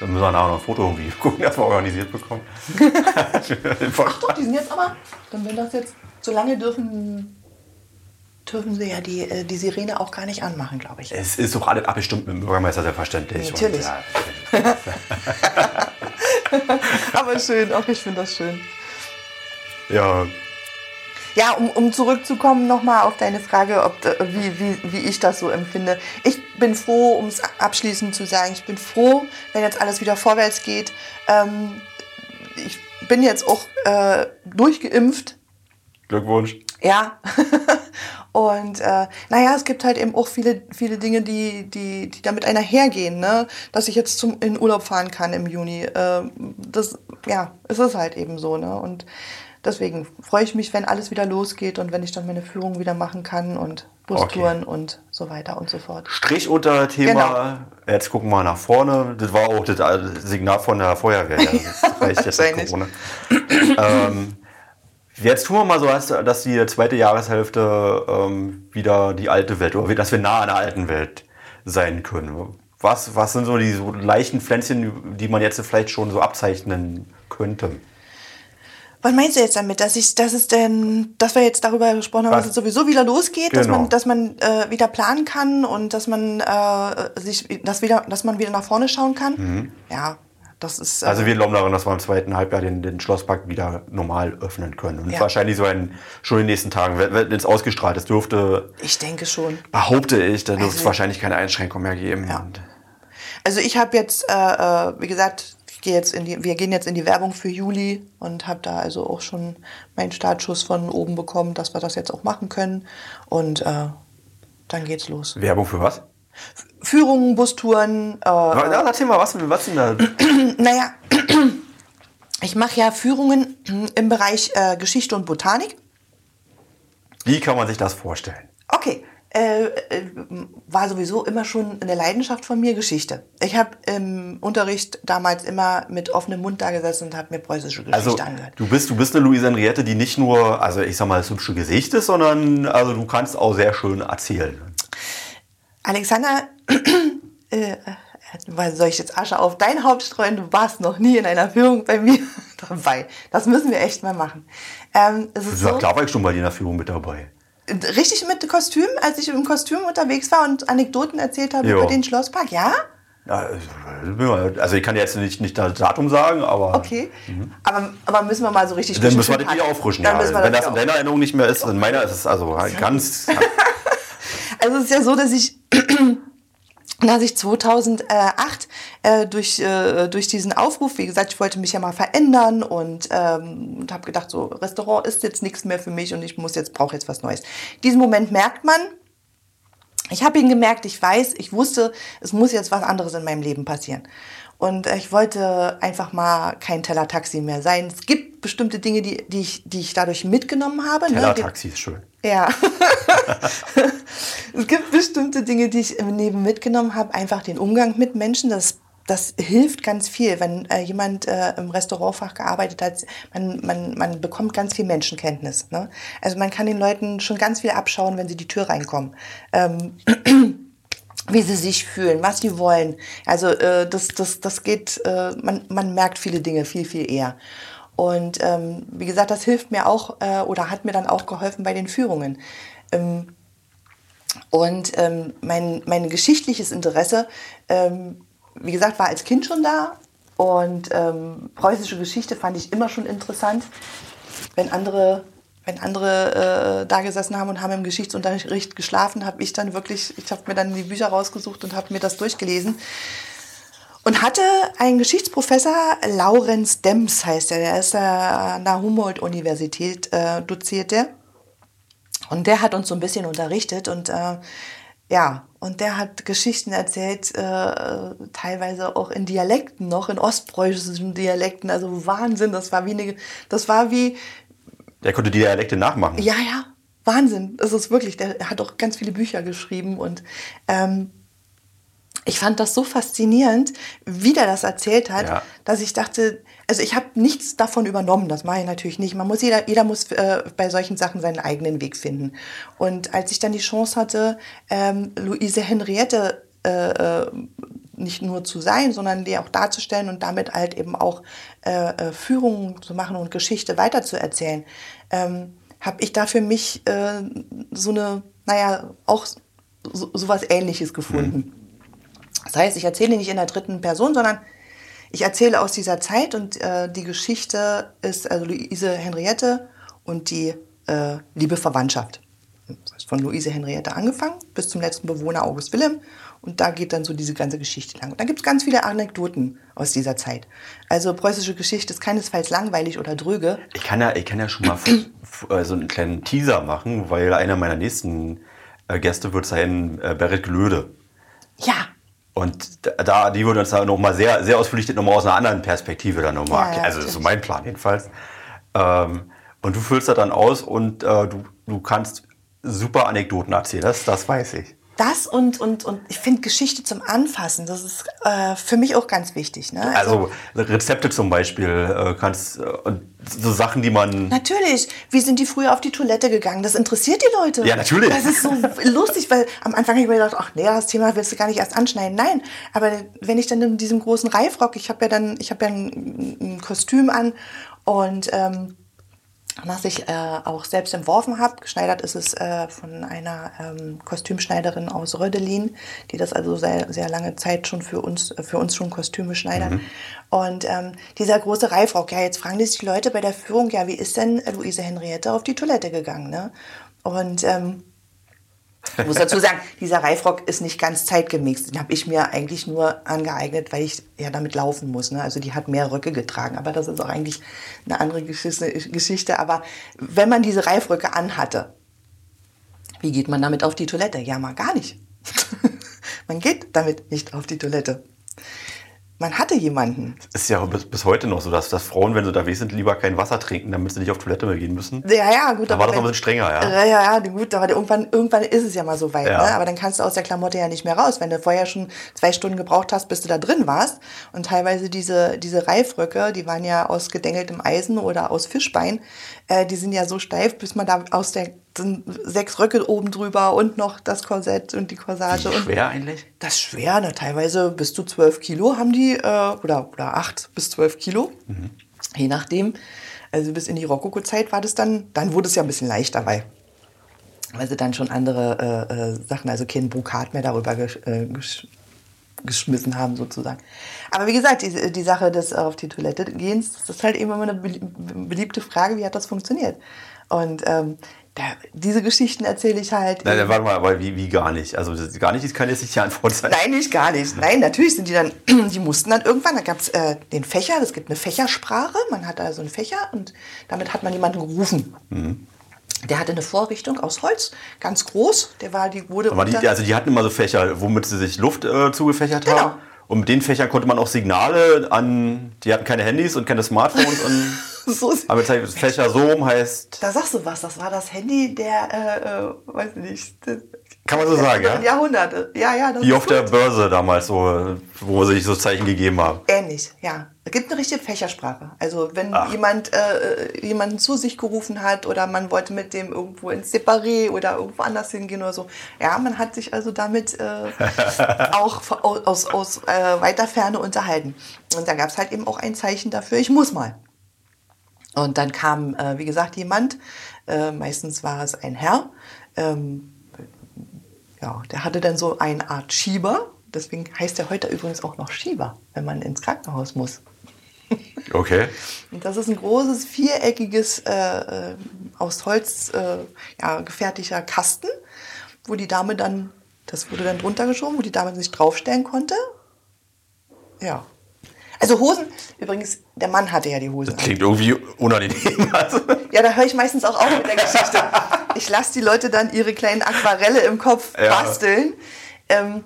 Dann müssen wir nachher noch ein Foto irgendwie [laughs] gucken, dass wir organisiert bekommen. [laughs] [laughs] Einfach- Doch, die sind jetzt aber, dann wenn das jetzt, so lange dürfen, dürfen sie ja die, äh, die Sirene auch gar nicht anmachen, glaube ich. es ist doch alles abgestimmt mit dem Bürgermeister, selbstverständlich. Natürlich. Und, ja, [laughs] aber schön, auch ich finde das schön. ja, Ja, um, um zurückzukommen nochmal auf deine Frage, ob, da- wie, wie, wie ich das so empfinde. Ich bin froh, um es abschließend zu sagen, ich bin froh, wenn jetzt alles wieder vorwärts geht. Ähm, ich bin jetzt auch äh, durchgeimpft. Glückwunsch. Ja. [laughs] Und äh, naja, es gibt halt eben auch viele, viele Dinge, die, die, die damit einhergehen, ne? Dass ich jetzt zum, in Urlaub fahren kann im Juni. Äh, das, ja, es ist halt eben so, ne? Und deswegen freue ich mich, wenn alles wieder losgeht und wenn ich dann meine Führung wieder machen kann und Bustouren okay. und so weiter und so fort. Strich unter Thema, genau. jetzt gucken wir nach vorne. Das war auch das Signal von der Feuerwehr. [laughs] Ja. Das reicht jetzt Corona. ähm, Jetzt tun wir mal so, dass die zweite Jahreshälfte ähm, wieder die alte Welt, oder dass wir nah an der alten Welt sein können. Was, was sind so die so leichten Pflänzchen, die man jetzt vielleicht schon so abzeichnen könnte? Was meinst du jetzt damit, dass ich, dass es denn, dass wir jetzt darüber gesprochen haben, was? dass es sowieso wieder losgeht, genau. dass man, dass man äh, wieder planen kann und dass man äh, sich, dass wieder, dass man wieder nach vorne schauen kann? Mhm. Ja, das ist, äh also wir glauben daran, dass wir im zweiten Halbjahr den, den Schlosspark wieder normal öffnen können. Und ja. wahrscheinlich so ein, schon in den nächsten Tagen, wenn es ausgestrahlt ist, dürfte... Ich denke schon. Behaupte ich, da dürfte es also, wahrscheinlich keine Einschränkung mehr geben. Ja. Also ich habe jetzt, äh, äh wie gesagt, gehe jetzt in die, wir gehen jetzt in die Werbung für Juli und habe da also auch schon meinen Startschuss von oben bekommen, dass wir das jetzt auch machen können. Und äh, dann geht's los. Werbung für was? Führungen, Bustouren. Äh, ja, erzähl mal, was, was denn da? [clears throat] naja, [clears throat] ich mache ja Führungen [clears throat] im Bereich äh, Geschichte und Botanik. Wie kann man sich das vorstellen? Okay, äh, äh, war sowieso immer schon eine Leidenschaft von mir, Geschichte. Ich habe im Unterricht damals immer mit offenem Mund da gesessen und habe mir preußische Geschichte also, angehört. Du bist, du bist eine Luise Henriette, die nicht nur, also ich sag mal, das hübsche Gesicht ist, sondern also du kannst auch sehr schön erzählen. Alexander, [clears throat] äh, weil soll ich jetzt Asche auf dein Haupt streuen? Du warst noch nie in einer Führung bei mir [laughs] dabei. Das müssen wir echt mal machen. Ähm, es ist so, klar war ich schon bei dir in der Führung mit dabei. Richtig mit Kostüm, als ich im Kostüm unterwegs war und Anekdoten erzählt habe jo. über den Schlosspark, ja? Also ich kann jetzt nicht, nicht das Datum sagen, aber. Okay. Mhm. Aber, aber müssen wir mal so richtig Dann müssen wir das wieder auffrischen, ja. Wenn das in deiner Erinnerung nicht mehr ist, in meiner ist es also ganz. [laughs] also es ist ja so, dass ich [clears throat] dass ich 2008 äh, durch, äh, durch diesen Aufruf, wie gesagt, ich wollte mich ja mal verändern und, ähm, und habe gedacht, so Restaurant ist jetzt nichts mehr für mich und ich muss jetzt brauche jetzt was Neues. Diesen Moment merkt man. Ich habe ihn gemerkt, ich weiß, ich wusste, es muss jetzt was anderes in meinem Leben passieren. Und äh, ich wollte einfach mal kein Teller-Taxi mehr sein. Es gibt bestimmte Dinge, die, die, ich, die ich dadurch mitgenommen habe. Ne? Teller-Taxi ne? ist schön. Ja. [laughs] es gibt bestimmte Dinge, die ich im Leben mitgenommen habe. Einfach den Umgang mit Menschen. Das, das hilft ganz viel, wenn äh, jemand äh, im Restaurantfach gearbeitet hat. Man, man, man bekommt ganz viel Menschenkenntnis. Ne? Also man kann den Leuten schon ganz viel abschauen, wenn sie die Tür reinkommen. Ähm, wie sie sich fühlen, was sie wollen. Also äh, das, das, das geht, äh, man, man merkt viele Dinge viel, viel eher. Und ähm, wie gesagt, das hilft mir auch äh, oder hat mir dann auch geholfen bei den Führungen. Ähm, und ähm, mein, mein geschichtliches Interesse, ähm, wie gesagt, war als Kind schon da. Und ähm, preußische Geschichte fand ich immer schon interessant. Wenn andere wenn andere äh, da gesessen haben und haben im Geschichtsunterricht geschlafen, habe ich dann wirklich, ich habe mir dann die Bücher rausgesucht und habe mir das durchgelesen. Und hatte einen Geschichtsprofessor, Laurenz Dems heißt er, der ist an der Humboldt-Universität äh, dozierte. Und der hat uns so ein bisschen unterrichtet und äh, ja, und der hat Geschichten erzählt, äh, teilweise auch in Dialekten noch, in ostpreußischen Dialekten. Also Wahnsinn, das war wie eine, das war wie, der konnte die Dialekte nachmachen. Ja, ja, Wahnsinn. Das ist wirklich, der hat auch ganz viele Bücher geschrieben und ähm, ich fand das so faszinierend, wie der das erzählt hat, ja. dass ich dachte, also ich habe nichts davon übernommen, das mache ich natürlich nicht. Man muss jeder, jeder muss äh, bei solchen Sachen seinen eigenen Weg finden. Und als ich dann die Chance hatte, ähm, Luise Henriette äh, äh nicht nur zu sein, sondern die auch darzustellen und damit halt eben auch äh, äh Führungen zu machen und Geschichte weiterzuerzählen, ähm, habe ich da für mich äh, so eine, naja, auch so, so was Ähnliches gefunden. Mhm. Das heißt, ich erzähle nicht in der dritten Person, sondern ich erzähle aus dieser Zeit und äh, die Geschichte ist also Luise Henriette und die äh, liebe Verwandtschaft. Das heißt von Luise Henriette angefangen bis zum letzten Bewohner August Wilhelm. Und da geht dann so diese ganze Geschichte lang. Und da gibt es ganz viele Anekdoten aus dieser Zeit. Also preußische Geschichte ist keinesfalls langweilig oder dröge. Ich kann ja, ich kann ja schon mal äh, so einen kleinen Teaser machen, weil einer meiner nächsten äh, Gäste wird sein äh, Berit Glöde. Ja, Und da, die würde uns da nochmal sehr, sehr ausführlich nochmal aus einer anderen Perspektive dann nochmal Ja, ja, also das ist so mein Plan jedenfalls. Ähm, und du füllst das dann aus und äh, du, du kannst super Anekdoten erzählen, das, das weiß ich. Das und, und, und ich finde Geschichte zum Anfassen, das ist äh, für mich auch ganz wichtig. Ne? Also Rezepte zum Beispiel äh, kannst äh, so Sachen, die man Natürlich. Wie sind die früher auf die Toilette gegangen? Das interessiert die Leute. Ja, natürlich. Das ist so lustig, weil am Anfang habe ich mir gedacht, ach nee, das Thema willst du gar nicht erst anschneiden. Nein, aber wenn ich dann in diesem großen Reifrock, ich habe ja dann, ich habe ja ein, ein Kostüm an und ähm, was ich äh, auch selbst entworfen habe. Geschneidert ist es äh, von einer ähm, Kostümschneiderin aus Rödelin, die das also sehr, sehr lange Zeit schon für uns, äh, für uns schon Kostüme schneidert. Und ähm, dieser große Reifrock, ja, jetzt fragen sich die Leute bei der Führung, ja, wie ist denn Luise Henriette auf die Toilette gegangen? Ne? Und ähm, ich muss dazu sagen, dieser Reifrock ist nicht ganz zeitgemäß. Den habe ich mir eigentlich nur angeeignet, weil ich ja damit laufen muss. Ne? Also die hat mehr Röcke getragen. Aber das ist auch eigentlich eine andere Geschichte. Aber wenn man diese Reifröcke anhatte, wie geht man damit auf die Toilette? Ja, mal gar nicht. [laughs] man geht damit nicht auf die Toilette. Man hatte jemanden. ist ja bis, bis heute noch so, dass, dass Frauen, wenn sie unterwegs sind, lieber kein Wasser trinken, damit sie nicht auf Toilette mehr gehen müssen. Ja, ja, gut. Da war das noch ein bisschen strenger, ja. Ja, ja, ja, gut, aber irgendwann, irgendwann ist es ja mal so weit. Ja. Ne? Aber dann kannst du aus der Klamotte ja nicht mehr raus. Wenn du vorher schon zwei Stunden gebraucht hast, bis du da drin warst. Und teilweise diese, diese Reifröcke, die waren ja aus gedengeltem Eisen oder aus Fischbein, äh, die sind ja so steif, bis man da aus der sind sechs Röcke oben drüber und noch das Korsett und die Corsage. Und Schwer eigentlich? das ist schwer, ne? teilweise bis zu 12 Kilo haben die, äh, oder, oder 8 bis 12 Kilo, je nachdem. Also bis in die Rokoko-Zeit war das dann, dann wurde es ja ein bisschen leichter, weil, weil sie dann schon andere äh, äh, Sachen, also kein Brokat mehr darüber gesch, äh, gesch, geschmissen haben sozusagen. Aber wie gesagt, die, die Sache des auf die Toilette gehens, das ist halt eben immer eine belie- beliebte Frage, wie hat das funktioniert? Und ähm, da, diese Geschichten erzähle ich halt. Nein, warte mal, aber wie, wie gar nicht? Also das, gar nicht, das kann jetzt nicht die Antwort sein. Nein, nicht gar nicht. Nein, natürlich sind die dann, [clears throat] die mussten dann irgendwann, da gab es äh, den Fächer, es gibt eine Fächersprache, man hat also einen Fächer und damit hat man jemanden gerufen. Der hatte eine Vorrichtung aus Holz, ganz groß, der war, die wurde Aber die, also die hatten immer so Fächer, womit sie sich Luft äh, zugefächert Genau. haben. Und mit den Fächern konnte man auch Signale an, die hatten keine Handys und keine Smartphones. Und, [laughs] [laughs] so, aber Fächer so rum heißt, da sagst du was, das war das Handy der, äh, äh, weiß ich nicht, kann man so sagen, ja? [laughs] Jahrhunderte. Ja, ja, das Wie auf der gut. Börse damals, so, wo sie sich so Zeichen gegeben haben. Ähnlich, ja. Es gibt eine richtige Fächersprache. Also wenn Ach. jemand äh, jemanden zu sich gerufen hat oder man wollte mit dem irgendwo ins Separé oder irgendwo anders hingehen oder so. Ja, man hat sich also damit äh, [laughs] auch von- aus, aus äh, weiter Ferne unterhalten. Und da gab es halt eben auch ein Zeichen dafür, ich muss mal. Und dann kam, äh, wie gesagt, jemand, äh, meistens war es ein Herr, ähm, ja, der hatte dann so eine Art Schieber. Deswegen heißt er heute übrigens auch noch Schieber, wenn man ins Krankenhaus muss. [laughs] Okay. Und das ist ein großes, viereckiges, äh, äh, aus Holz äh, ja, gefertigter Kasten, wo die Dame dann, das wurde dann drunter geschoben, wo die Dame sich draufstellen konnte. Ja. Also Hosen, übrigens, der Mann hatte ja die Hosen. an. Klingt irgendwie unangenehm. [laughs] Also, Ja, da höre ich meistens auch auf mit der Geschichte. Ich lasse die Leute dann ihre kleinen Aquarelle im Kopf Ja. basteln. Ähm,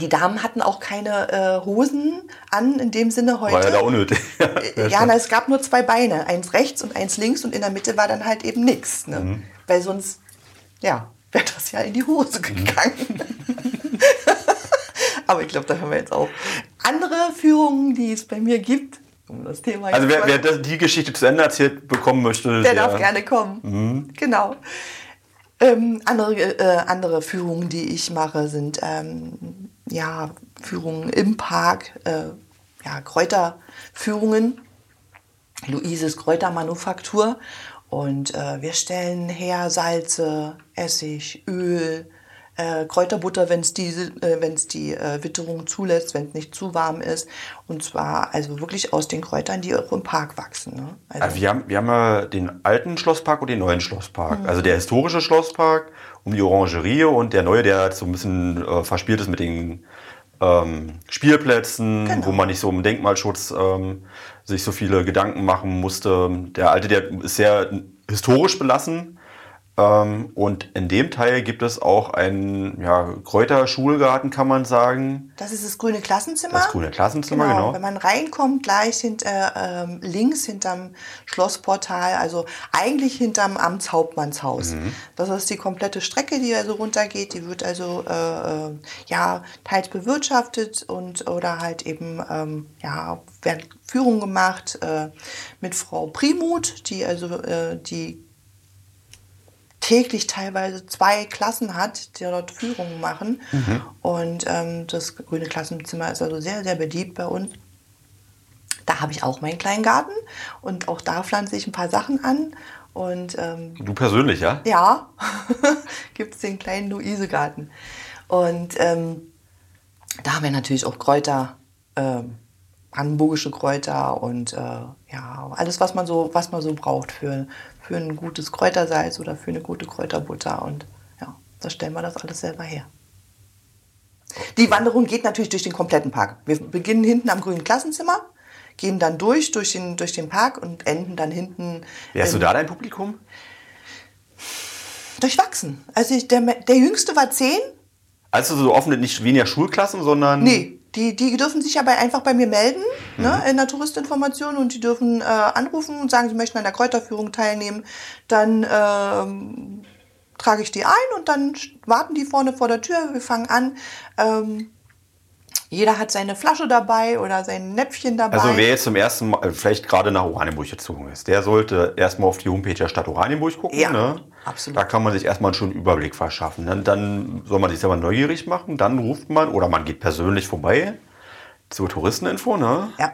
die Damen hatten auch keine äh, Hosen an, in dem Sinne heute. war ja da unnötig. [laughs] Äh, Ja, na, es gab nur zwei Beine, eins rechts und eins links und in der Mitte war dann halt eben nichts. Ne? Mhm. Weil sonst, ja, wäre das ja in die Hose Mhm. [laughs] Aber ich glaube, da hören wir jetzt auf. Andere Führungen, die es bei mir gibt, um das Thema Also wer, wer das, die Geschichte zu Ende erzählt bekommen möchte, der darf gerne kommen. Mhm. Genau. Ähm, andere, äh, andere Führungen, die ich mache, sind ähm, ja, Führungen im Park, äh, ja, Kräuterführungen. Luises Kräutermanufaktur. Und äh, wir stellen her Salze, Essig, Öl, äh, Kräuterbutter, wenn es die, äh, wenn's die äh, Witterung zulässt, wenn es nicht zu warm ist. Und zwar also wirklich aus den Kräutern, die auch im Park wachsen. Ne? Also, Also wir, haben, wir haben ja den alten Schlosspark und den neuen Schlosspark. Also der historische Schlosspark um die Orangerie und der neue, der so ein bisschen äh, verspielt ist mit den ähm, Spielplätzen, Genau. wo man nicht so im Denkmalschutz ähm, sich so viele Gedanken machen musste. Der alte, der ist sehr historisch belassen. Ähm, und in dem Teil gibt es auch einen ja, Kräuterschulgarten, kann man sagen. das ist das grüne Klassenzimmer. Das grüne Klassenzimmer, genau. Wenn man reinkommt, gleich hinter, ähm, links hinterm Schlossportal, also eigentlich hinterm Amtshauptmannshaus. Mhm. Das ist die komplette Strecke, die also runtergeht. Die wird also äh, äh, ja teils bewirtschaftet und oder halt eben ähm, ja werden Führungen gemacht äh, mit Frau Primut, die also äh, die täglich teilweise zwei Klassen hat, die dort Führungen machen. Und ähm, das grüne Klassenzimmer ist also sehr, sehr beliebt bei uns. Da habe ich auch meinen kleinen Garten und auch da pflanze ich ein paar Sachen an. Und ähm, Du persönlich, ja? ja, [laughs] gibt es den kleinen Luisegarten. Und ähm, da haben wir natürlich auch Kräuter, ähm, brandenburgische Kräuter und äh, ja, alles, was man so, was man so braucht für, für ein gutes Kräutersalz oder für eine gute Kräuterbutter. Und ja, da stellen wir das alles selber her. Die Wanderung geht natürlich durch den kompletten Park. Wir beginnen hinten am grünen Klassenzimmer, gehen dann durch, durch den, durch den Park und enden dann hinten Wer hast du da dein Publikum? durchwachsen. Also ich, der, der Jüngste war zehn. Also so offen nicht weniger Schulklassen, sondern. Nee, die, die dürfen sich aber einfach bei mir melden ne, in der Touristinformation und die dürfen äh, anrufen und sagen, sie möchten an der Kräuterführung teilnehmen. Dann ähm, trage ich die ein und dann warten die vorne vor der Tür. Wir fangen an. Ähm, jeder hat seine Flasche dabei oder sein Näpfchen dabei. Also wer jetzt zum ersten Mal, äh, vielleicht gerade nach Oranienburg gezogen ist, der sollte erstmal auf die Homepage der Stadt Oranienburg gucken. Ja, ne? absolut. Da kann man sich erstmal schon einen Überblick verschaffen. Dann, dann soll man sich selber neugierig machen, dann ruft man oder man geht persönlich vorbei zur Touristeninfo. Ne? ja,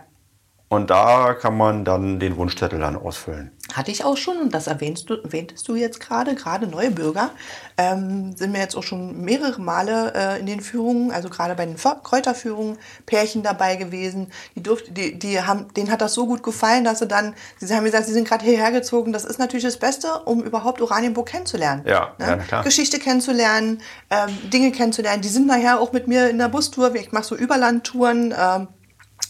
Und da kann man dann den Wunschzettel dann ausfüllen. Hatte ich auch schon und das erwähnst du, erwähntest du jetzt gerade, gerade neue Bürger ähm, sind mir jetzt auch schon mehrere Male äh, in den Führungen, also gerade bei den Kräuterführungen, Pärchen dabei gewesen. Die durfte, die, die haben, denen hat das so gut gefallen, dass sie dann, sie haben gesagt, sie sind gerade hierher gezogen. Das ist natürlich das Beste, um überhaupt Oranienburg kennenzulernen. Ja, ja, na klar. Geschichte kennenzulernen, ähm, Dinge kennenzulernen. Die sind nachher auch mit mir in der Bustour. Ich mache so Überlandtouren. Ähm,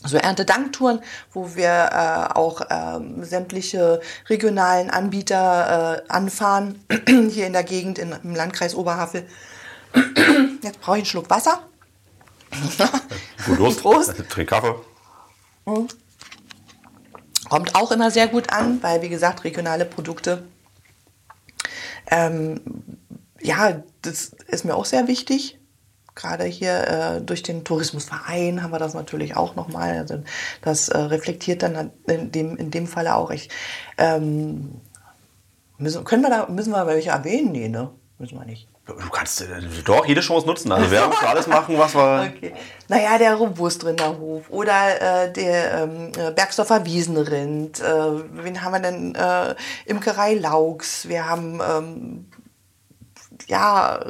so Erntedanktouren, wo wir äh, auch ähm, sämtliche regionalen Anbieter äh, anfahren, [clears throat] hier in der Gegend in, im Landkreis Oberhavel. [clears throat] Jetzt brauche ich einen Schluck Wasser. [laughs] [laughs] Gut, los. Prost. [laughs] Trink Kaffee. Kommt auch immer sehr gut an, weil, wie gesagt, regionale Produkte, ähm, ja, das ist mir auch sehr wichtig. Gerade hier äh, durch den Tourismusverein haben wir das natürlich auch nochmal. Also das äh, reflektiert dann in dem, in dem Falle auch. Ich, ähm, müssen, können wir da, müssen wir welche erwähnen? Nee, ne? Müssen wir nicht. Du kannst äh, doch jede Chance nutzen. Also wir [laughs] für alles machen, was wir. Okay. Naja, der Robustrinderhof oder äh, der ähm, äh, Bergsdorfer Wiesenrind. Äh, wen haben wir denn? Äh, Imkerei Laux. Wir haben, ähm, ja,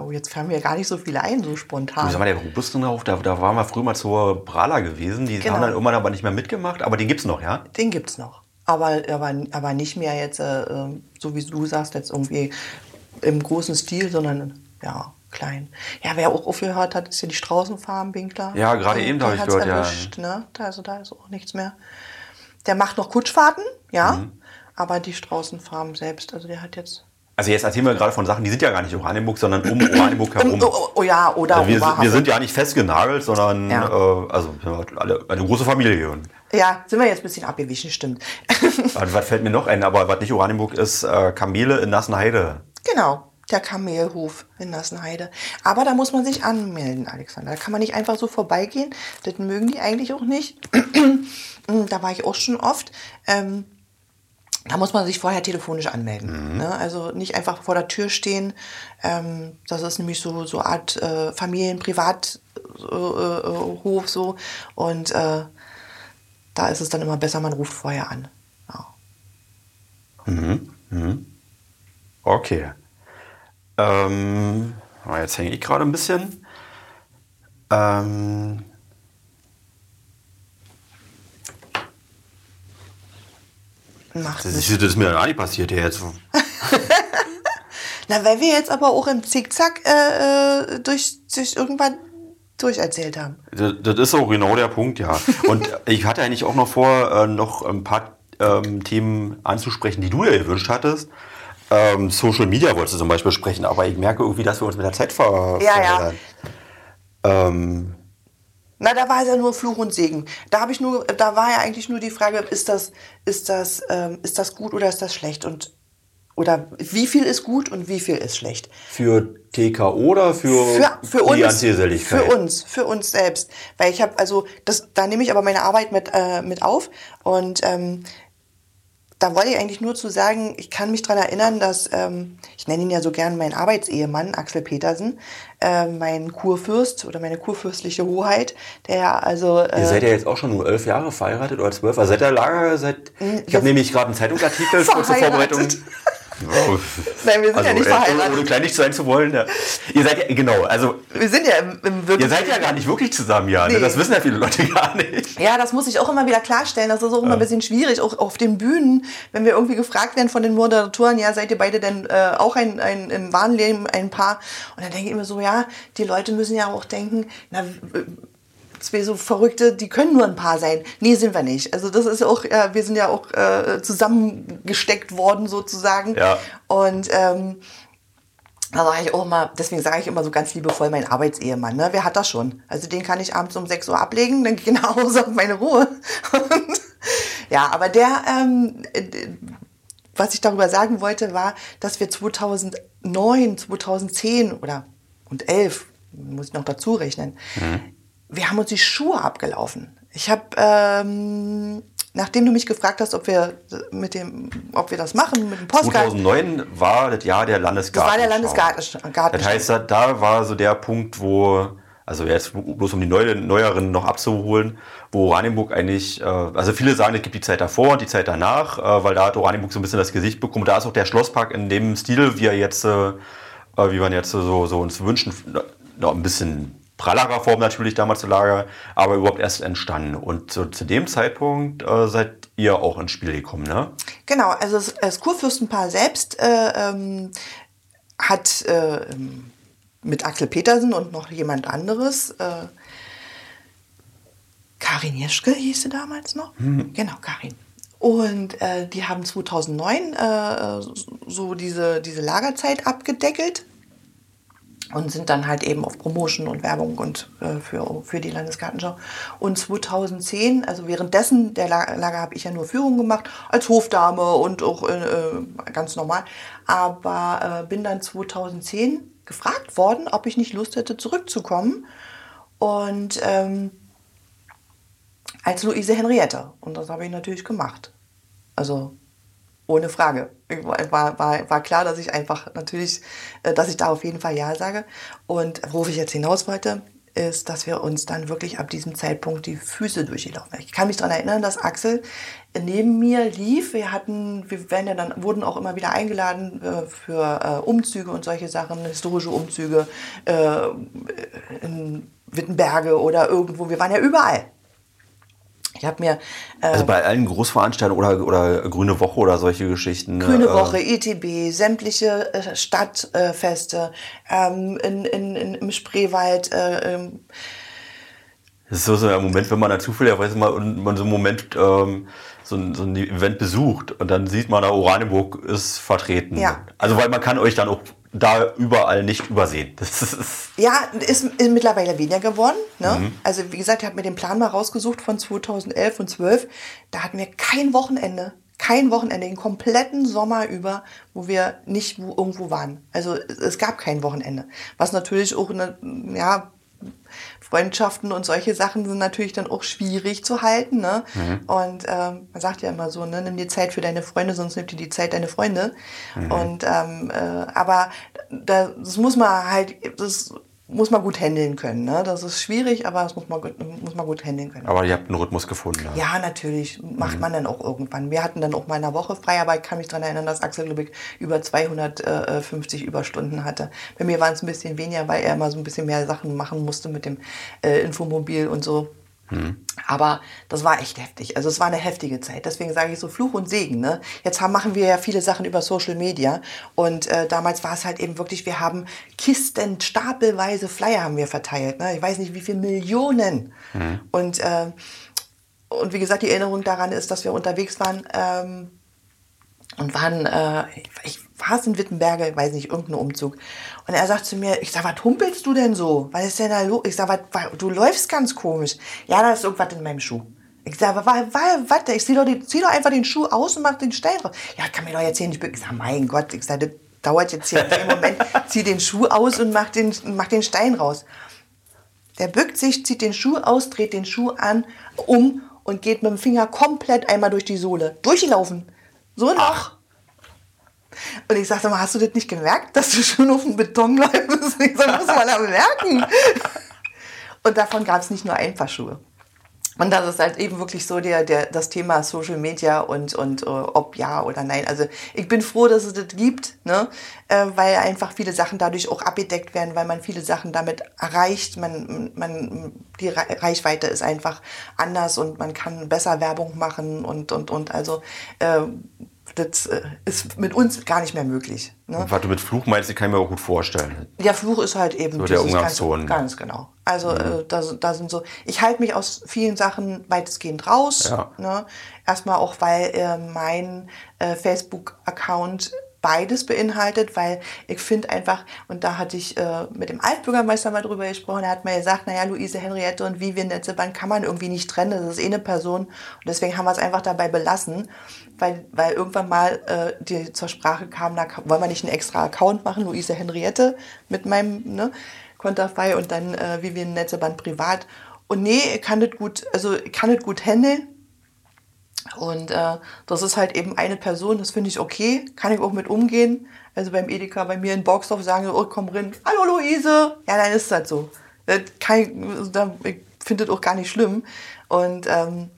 oh, jetzt fallen mir gar nicht so viele ein, so Du spontan. sag mal, der Robustrinderhof, da, da waren wir früher mal zur Brala gewesen. Die Genau. haben dann irgendwann aber nicht mehr mitgemacht, aber den gibt's noch, ja? Den gibt's noch. Aber, aber, aber nicht mehr jetzt, äh, äh, so wie du sagst, jetzt irgendwie im großen Stil, sondern ja, klein. Ja, wer auch aufgehört hat, ist ja die Straußenfarm, Winkler. Ja, gerade eben die hab ich gehört, ja. erwischt, Ne? Da, also da ist auch nichts mehr. Der macht noch Kutschfahrten, ja, Mhm. aber die Straußenfarm selbst, also der hat jetzt. Also jetzt erzählen wir gerade von Sachen, die sind ja gar nicht Oranienburg, sondern um [clears throat] Oranienburg herum. Oh, oh, oh ja, oder Also wir, sind- wir sind ja nicht festgenagelt, sondern Ja. äh, also alle eine große Familie. Ja, sind wir jetzt ein bisschen abgewichen, stimmt. was, [laughs] was fällt mir noch ein? Aber was nicht Oranienburg ist, äh, Kamele in Nassenheide. Genau, der Kamelhof in Nassenheide. Aber da muss man sich anmelden, Alexander. Da kann man nicht einfach so vorbeigehen. Das mögen die eigentlich auch nicht. [clears throat] da war ich auch schon oft. Ähm, da muss man sich vorher telefonisch anmelden. Ne? Also nicht einfach vor der Tür stehen. Ähm, das ist nämlich so so Art äh, Familien-Privathof äh, äh, so. Und äh, da ist es dann immer besser, man ruft vorher an. Ja. Okay. Ähm, Aber jetzt hänge ich gerade ein bisschen. Ähm, Macht das, ist, das ist mir auch nicht passiert hier jetzt. [laughs] Na, weil wir jetzt aber auch im Zickzack äh, äh, durch, durch irgendwann durcherzählt haben. Das, das ist auch genau der Punkt, ja. Und [laughs] ich hatte eigentlich auch noch vor, äh, noch ein paar ähm, Themen anzusprechen, die du dir gewünscht hattest. Ähm, Social Media wolltest du zum Beispiel sprechen, aber ich merke irgendwie, dass wir uns mit der Zeit ver Ja, ja. Ähm, Na, da war es ja nur Fluch und Segen. Da habe ich nur, da war ja eigentlich nur die Frage, ist das, ist das, ähm, ist das gut oder ist das schlecht? Und oder wie viel ist gut und wie viel ist schlecht? für TKO oder für, Für, für die uns, Antigeselligkeit? für uns, für uns selbst, weil ich habe also das, da nehme ich aber meine Arbeit mit äh, mit auf und ähm, da wollte ich eigentlich nur zu sagen, ich kann mich daran erinnern, dass, ähm, ich nenne ihn ja so gern meinen Arbeitsehemann, Axel Petersen, äh, mein Kurfürst oder meine kurfürstliche Hoheit, der ja also... Äh, Ihr seid ja jetzt auch schon nur elf Jahre verheiratet oder zwölf. Also seid ihr Lager seit. Ich habe nämlich gerade einen Zeitungsartikel [laughs] kurz zur Verheiratet. [laughs] Nein, wir sind ja nicht äh, verheiratet. Ohne kleinlich sein zu wollen. Ja. Ihr seid ja, genau, also wir sind ja im, im ihr seid ja gar nicht wirklich zusammen, ja. Ne? Nee. Das wissen ja viele Leute [laughs] gar nicht. Ja, das muss ich auch immer wieder klarstellen. Das ist auch immer ein bisschen schwierig, auch auf den Bühnen, wenn wir irgendwie gefragt werden von den Moderatoren, ja, seid ihr beide denn äh, auch ein, ein, im wahren Leben ein Paar? Und dann denke ich immer so, ja, die Leute müssen ja auch denken, na, zwei so Verrückte, die können nur ein Paar sein. Nee, sind wir nicht. Also das ist auch, äh, wir sind ja auch äh, zusammengesteckt worden sozusagen. Ja. Und ähm, da sage ich auch immer, deswegen sage ich immer so ganz liebevoll, mein Arbeitsehemann, ne? wer hat das schon? Also den kann ich abends um 6 Uhr ablegen, dann gehe ich nach Hause auf meine Ruhe. Und, [laughs] ja, aber der, ähm, äh, was ich darüber sagen wollte, war, dass wir 2009, 2010 oder und 11, muss ich noch dazu rechnen, wir haben uns die Schuhe abgelaufen. Ich habe, ähm, nachdem du mich gefragt hast, ob wir mit dem, ob wir das machen mit dem Postcard, 2009 war das Jahr der das Landesgarten. war der Landesgarten. Das heißt, da- war so der Punkt, wo, also jetzt bloß um die Neu Neueren noch abzuholen, wo Oranienburg eigentlich, äh, also viele sagen, es gibt die Zeit davor und die Zeit danach, äh, weil da hat Oranienburg so ein bisschen das Gesicht bekommen. Da ist auch der Schlosspark in dem Stil, wie er jetzt, äh, wie man jetzt so, so uns wünschen, noch ein bisschen prallerer Form natürlich damals zu Lager, aber überhaupt erst entstanden. Und so, zu dem Zeitpunkt äh, seid ihr auch ins Spiel gekommen, ne? Genau, also das, das Kurfürstenpaar selbst äh, ähm, hat äh, mit Axel Petersen und noch jemand anderes, äh, Karin Jeschke hieß sie damals noch, genau, Karin. Und äh, die haben 2009 äh, so diese, diese Lagerzeit abgedeckelt und sind dann halt eben auf Promotion und Werbung und äh, für, für die Landesgartenschau. Und 2010, also währenddessen der La- Lager habe ich ja nur Führung gemacht, als Hofdame und auch äh, äh, ganz normal. Aber äh, bin dann 2010 gefragt worden, ob ich nicht Lust hätte, zurückzukommen. Und ähm, als Luise Henriette. Und das habe ich natürlich gemacht. Also ohne Frage. War, war, war, klar, dass ich einfach natürlich, äh, dass ich da auf jeden Fall Ja sage. Und worauf ich jetzt hinaus wollte, ist, dass wir uns dann wirklich ab diesem Zeitpunkt die Füße durchgelaufen haben. Ich kann mich daran erinnern, dass Axel neben mir lief. Wir hatten, wir werden ja dann, wurden auch immer wieder eingeladen äh, für äh, Umzüge und solche Sachen, historische Umzüge in Wittenberge oder irgendwo. Wir waren ja überall. Ich habe mir äh, Also bei allen Großveranstaltungen oder, oder Grüne Woche oder solche Geschichten. Grüne äh, Woche, ETB, sämtliche äh, Stadtfeste, ähm, in, in, in, im Spreewald. Äh, ähm, Das ist so, ein Moment, wenn man dann zufälligerweise mal und man so einen Moment ähm, so, ein, so ein Event besucht und dann sieht man, da Oranienburg ist vertreten. Ja. Also weil man kann euch dann auch da überall nicht übersehen. Das ist, ja, ist, ist mittlerweile weniger geworden. Ne? Mhm. Also wie gesagt, ich habe mir den Plan mal rausgesucht von 2011 und 12. Da hatten wir kein Wochenende, kein Wochenende, den kompletten Sommer über, wo wir nicht wo, irgendwo waren. Also es- es gab kein Wochenende. Was natürlich auch eine, ja, Freundschaften und solche Sachen sind natürlich dann auch schwierig zu halten. Ne? Und ähm, man sagt ja immer so, ne, nimm dir Zeit für deine Freunde, sonst nimmt dir die Zeit deine Freunde. Und ähm, äh, aber da, das muss man halt, das muss man gut handeln können. Ne? Das ist schwierig, aber das muss man, gut, muss man gut handeln können. Aber ihr habt einen Rhythmus gefunden. Ja, ja natürlich. Macht mhm. man dann auch irgendwann. Wir hatten dann auch mal eine Woche frei, aber ich kann mich daran erinnern, dass Axel Lübeck über 250 Überstunden hatte. Bei mir waren es ein bisschen weniger, weil er immer so ein bisschen mehr Sachen machen musste mit dem äh, Infomobil und so. Mhm. Aber das war echt heftig. Also es war eine heftige Zeit. Deswegen sage ich so Fluch und Segen. Ne? Jetzt haben, machen wir ja viele Sachen über Social Media. Und äh, damals war es halt eben wirklich, wir haben Kisten, stapelweise Flyer haben wir verteilt. Ne? Ich weiß nicht, wie viele Millionen. Mhm. Und, äh, und wie gesagt, die Erinnerung daran ist, dass wir unterwegs waren ähm, und waren, äh, ich war es in Wittenberge, ich weiß nicht, irgendein Umzug. Und er sagt zu mir, ich sag, was humpelst du denn so? Was ist denn da los? Ich sag, was, du läufst ganz komisch. Ja, da ist irgendwas in meinem Schuh. Ich sag, was, was, ich zieh doch, die, zieh doch einfach den Schuh aus und mach den Stein drauf. Ja, kann mir doch jetzt hier nicht, ich sag, mein Gott, ich sag, das dauert jetzt hier einen Moment, [laughs] zieh den Schuh aus und mach den, mach den Stein raus. Der bückt sich, zieht den Schuh aus, dreht den Schuh an, um und geht mit dem Finger komplett einmal durch die Sohle. Durchlaufen. So noch. Ach. Und ich sagte mal, hast du das nicht gemerkt, dass du schon auf dem Beton läufst? [laughs] Ich sag, muss man ja merken. Und davon gab es nicht nur ein Paar Schuhe. Und das ist halt eben wirklich so der, der, das Thema Social Media und, und uh, ob ja oder nein. Also ich bin froh, dass es das gibt, ne? Äh, weil einfach viele Sachen dadurch auch abgedeckt werden, weil man viele Sachen damit erreicht. Man, man, die Reichweite ist einfach anders und man kann besser Werbung machen und, und, und. Also äh, das äh, ist mit uns gar nicht mehr möglich. Ne? Was du mit Fluch meinst, ich kann mir auch gut vorstellen. Ja, Fluch ist halt eben so der Umgangston. Ganz, ganz genau. Also mhm. äh, da, da sind so, ich halte mich aus vielen Sachen weitestgehend raus. Ja. Ne? Erstmal auch, weil äh, mein äh, Facebook-Account beides beinhaltet, weil ich finde einfach, und da hatte ich äh, mit dem Altbürgermeister mal drüber gesprochen, er hat mir gesagt, naja, Luise Henriette und Vivian Netzebank kann man irgendwie nicht trennen, das ist eh eine Person und deswegen haben wir es einfach dabei belassen, weil, weil irgendwann mal äh, die zur Sprache kam, da wollen wir nicht einen extra Account machen, Luise Henriette mit meinem ne, Konterfei und dann äh, Vivian Netzeband privat und nee, ich kann das gut, also kann das gut handeln, und äh, das ist halt eben eine Person, das finde ich okay, kann ich auch mit umgehen. Also beim Edeka, bei mir in Boxdorf sagen, oh, komm rein, hallo Luise. Ja, dann ist das so. Das kann ich, ich finde das auch gar nicht schlimm. Und ähm,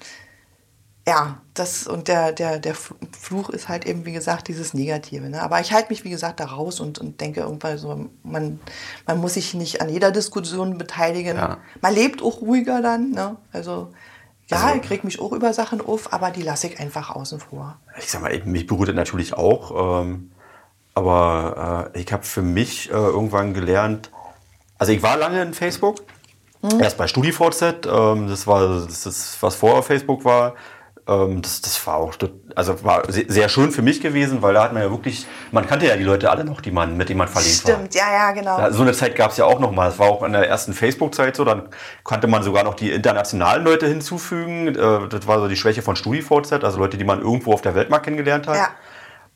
ja, das und der, der, der Fluch ist halt eben, wie gesagt, dieses Negative. Ne? Aber ich halte mich, wie gesagt, da raus und, und denke irgendwann so, man, man muss sich nicht an jeder Diskussion beteiligen. Ja. Man lebt auch ruhiger dann. Ne? Also ja, also, ich reg mich auch über Sachen auf, aber die lasse ich einfach außen vor. Ich sag mal, mich beruht das natürlich auch. Ähm, aber äh, ich habe für mich äh, irgendwann gelernt, also ich war lange in Facebook, mhm. erst bei StudiVZ, ähm, das war das, ist, was vor Facebook war. Ähm, das, das war auch, also war sehr schön für mich gewesen, weil da hat man ja wirklich, man kannte ja die Leute alle noch, die man, mit denen man verliebt Stimmt, war. Stimmt, ja, ja, genau. so eine Zeit gab es ja auch noch mal. Das war auch in der ersten Facebook-Zeit so. Dann konnte man sogar noch die internationalen Leute hinzufügen. Äh, das war so die Schwäche von StudiVZ, also Leute, die man irgendwo auf der Welt mal kennengelernt hat. Ja.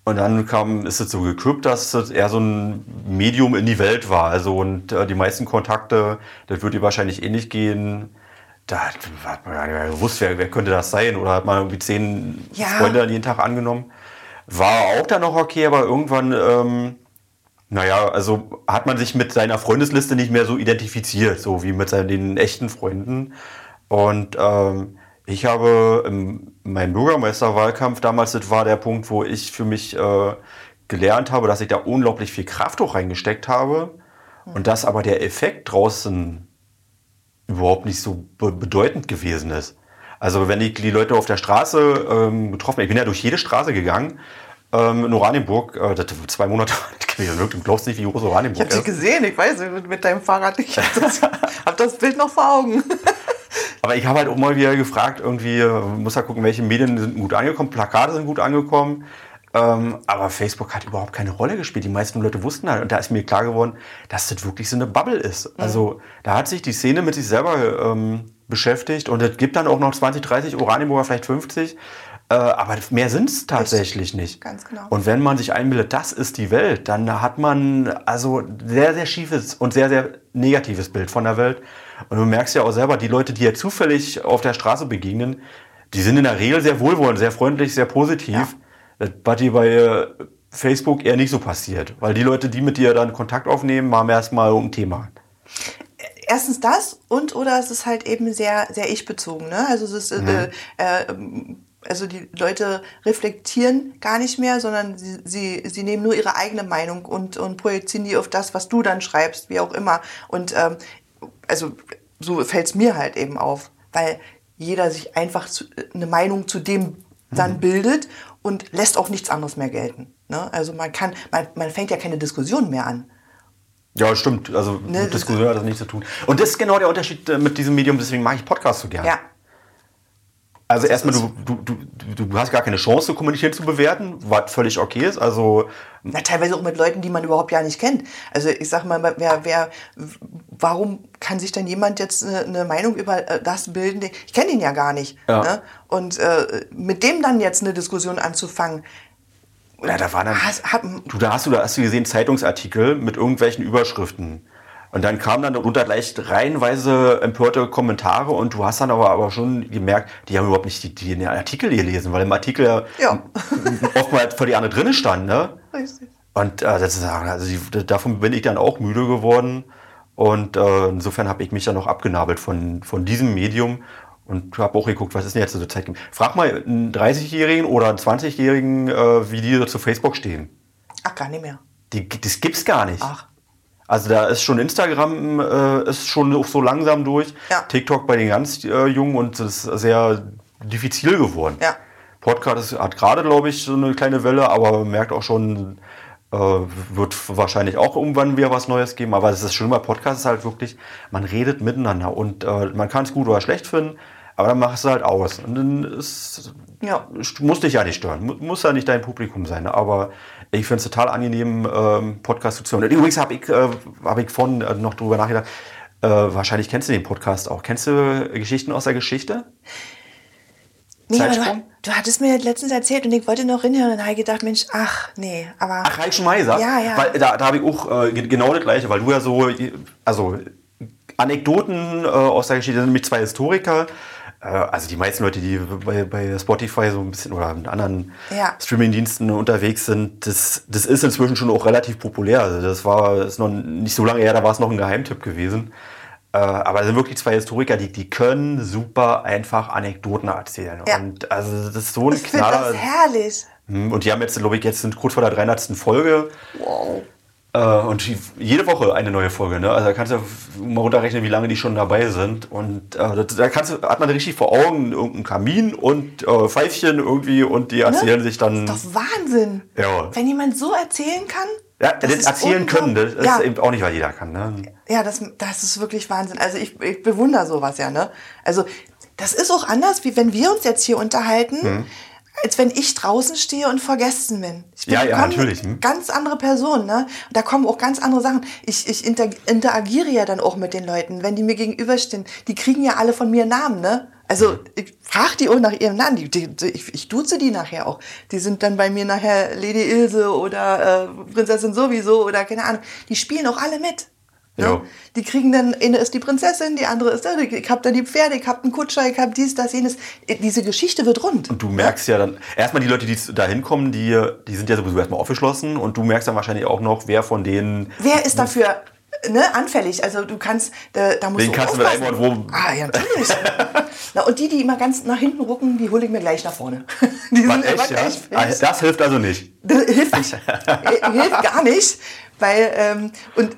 Und dann kam, ist es so geküppt, dass es eher so ein Medium in die Welt war. Also und äh, die meisten Kontakte, das würde dir wahrscheinlich ähnlich gehen da hat man gar nicht mehr gewusst, wer, wer könnte das sein. Oder hat man irgendwie zehn ja. Freunde an jeden Tag angenommen. War auch dann noch okay, aber irgendwann, ähm, naja, also hat man sich mit seiner Freundesliste nicht mehr so identifiziert, so wie mit seinen den echten Freunden. Und ähm, ich habe in meinem Bürgermeisterwahlkampf damals, das war der Punkt, wo ich für mich äh, gelernt habe, dass ich da unglaublich viel Kraft auch reingesteckt habe. Und dass aber der Effekt draußen überhaupt nicht so bedeutend gewesen ist. Also wenn ich die Leute auf der Straße ähm, getroffen habe, ich bin ja durch jede Straße gegangen, ähm, in Oranienburg, äh, das zwei Monate [laughs] gewesen, du glaubst nicht, wie groß Oranienburg ist. Ich habe dich gesehen, ich weiß, mit, deinem Fahrrad, ich habe das, [laughs] hab das Bild noch vor Augen. Aber ich habe halt auch mal wieder gefragt, irgendwie, äh, muss ja gucken, welche Medien sind gut angekommen, Plakate sind gut angekommen. Ähm, aber Facebook hat überhaupt keine Rolle gespielt. Die meisten Leute wussten halt, und da ist mir klar geworden, dass das wirklich so eine Bubble ist. Mhm. Also da hat sich die Szene mit sich selber ähm, beschäftigt und es gibt dann auch noch 20, 30 Oranienburger, vielleicht 50. Äh, aber mehr sind es tatsächlich nicht. Ganz genau. Und wenn man sich einbildet, das ist die Welt, dann hat man also sehr, sehr schiefes und sehr, sehr negatives Bild von der Welt. Und du merkst ja auch selber, die Leute, die ja zufällig auf der Straße begegnen, die sind in der Regel sehr wohlwollend, sehr freundlich, sehr positiv. Ja. Was dir bei äh, Facebook eher nicht so passiert. Weil die Leute, die mit dir dann Kontakt aufnehmen, haben erstmal ein Thema. Erstens das und oder es ist halt eben sehr, sehr ich-bezogen. Ne? Also es ist, äh, äh, also die Leute reflektieren gar nicht mehr, sondern sie, sie, sie nehmen nur ihre eigene Meinung und, und projizieren die auf das, was du dann schreibst, wie auch immer. Und ähm, also so fällt es mir halt eben auf, weil jeder sich einfach zu, eine Meinung zu dem dann bildet und lässt auch nichts anderes mehr gelten. Ne? Also man kann, man, man fängt ja keine Diskussion mehr an. Ja, stimmt. Also Ne, mit Diskussion hat das nichts zu tun. Und das ist genau der Unterschied äh, mit diesem Medium, deswegen mag ich Podcasts so gerne. Ja. Also erstmal, du, du, du, du hast gar keine Chance kommunizieren, zu bewerten, was völlig okay ist. Also Na, teilweise auch mit Leuten, die man überhaupt ja nicht kennt. Also ich sag mal, wer, wer, warum kann sich dann jemand jetzt eine, eine Meinung über äh, das bilden? den- Ich kenne ihn ja gar nicht. Ja. Ne? Und äh, mit dem dann jetzt eine Diskussion anzufangen, Ja, da war dann. Hast- hab- du, da hast du, da hast du gesehen Zeitungsartikel mit irgendwelchen Überschriften. Und dann kamen dann darunter gleich reihenweise empörte Kommentare und du hast dann aber, aber schon gemerkt, die haben überhaupt nicht die, die den Artikel gelesen, weil im Artikel ja, [laughs] oftmals vor die andere drinne stand, ne? Richtig. Und äh, das ist, also die, davon bin ich dann auch müde geworden. Und äh, insofern habe ich mich dann noch abgenabelt von, von diesem Medium und habe auch geguckt, was ist denn jetzt so zur Zeit. Frag mal einen 30-Jährigen oder einen 20-Jährigen, äh, wie die zu Facebook stehen. Ach, gar nicht mehr. Die, das gibt's gar nicht. Ach. Also da ist schon Instagram äh, ist schon so langsam durch. Ja. TikTok bei den ganz äh, Jungen und das ist sehr diffizil geworden. Ja. Podcast ist, hat gerade, glaube ich, so eine kleine Welle, aber man merkt auch schon, äh, wird wahrscheinlich auch irgendwann wieder was Neues geben. Aber das ist schön bei Podcast ist halt wirklich, man redet miteinander und äh, man kann es gut oder schlecht finden, aber dann machst du halt aus. Und dann ist, Ja. muss dich ja nicht stören, mu- muss ja nicht dein Publikum sein. Aber ich finde es total angenehm, ähm, Podcast zu hören. Übrigens habe ich, äh, hab ich vorhin äh, noch drüber nachgedacht, äh, wahrscheinlich kennst du den Podcast auch. Kennst du Geschichten aus der Geschichte? Nee, aber Zeitsprung? du, du hattest mir letztens erzählt und ich wollte noch hinhören und habe ich gedacht, Mensch, ach, nee, aber. Ach, Reich Schmeiser? Ja, ja. Weil da, da habe ich auch äh, ge- genau das Gleiche, weil du ja so, also Anekdoten äh, aus der Geschichte sind nämlich zwei Historiker. Äh, also die meisten Leute, die bei, bei Spotify so ein bisschen oder mit anderen Ja. Streamingdiensten unterwegs sind, das, das ist inzwischen schon auch relativ populär. Also das war ist noch nicht so lange her, da war es noch ein Geheimtipp gewesen. Äh, aber es sind wirklich zwei Historiker, die, die können super einfach Anekdoten erzählen. Ja. Und also das ist so ein ich Knaller. das herrlich. Hm, Und die haben jetzt, glaube ich, jetzt sind kurz vor der 300. Folge. Äh, und die- jede Woche eine neue Folge. Ne? Also da kannst du mal runterrechnen, wie lange die schon dabei sind. Und äh, das, da kannst du, hat man richtig vor Augen irgendeinen Kamin und äh, Pfeifchen irgendwie und die erzählen sich dann. Das ist Wahnsinn. Ja. Wenn jemand so erzählen kann. ja, das, ist erzählen können, das ist ja. eben auch nicht, weil jeder kann. Ne? Ja, das, das ist wirklich Wahnsinn. Also ich, ich bewundere sowas ja, ne? Also das ist auch anders, wie wenn wir uns jetzt hier unterhalten, Mhm. Als wenn ich draußen stehe und vor Gästen bin. Ich bin Ja, ja, natürlich, hm. Ganz andere Person, ne? Und da kommen auch ganz andere Sachen. Ich, ich inter, interagiere ja dann auch mit den Leuten, wenn die mir gegenüberstehen. Die kriegen ja alle von mir Namen, ne? Also ich frage die auch nach ihrem Namen. Die, die, die, ich, ich duze die nachher auch. Die sind dann bei mir nachher Lady Ilse oder äh, Prinzessin sowieso oder keine Ahnung. Die spielen auch alle mit. Ja. Ne? Die kriegen dann, eine ist die Prinzessin, die andere ist, äh, ich hab dann die Pferde, ich hab einen Kutscher, ich hab dies, das, jenes. Äh, Diese Geschichte wird rund. Und du merkst ja dann, erstmal die Leute, die da hinkommen, die, die sind ja sowieso erstmal aufgeschlossen und du merkst dann wahrscheinlich auch noch, wer von denen Wer ist dafür ne, anfällig? Also du kannst, da, da musst Wen du kannst du mit aufpassen. einem Wort wo- Ah, ja, natürlich. [laughs] Na, und die, die immer ganz nach hinten rucken, die hole ich mir gleich nach vorne. [laughs] Die sind echt, ja? gleich Ah. Das hilft also nicht. Das hilft nicht. [laughs] Äh, hilft gar nicht, weil ähm, und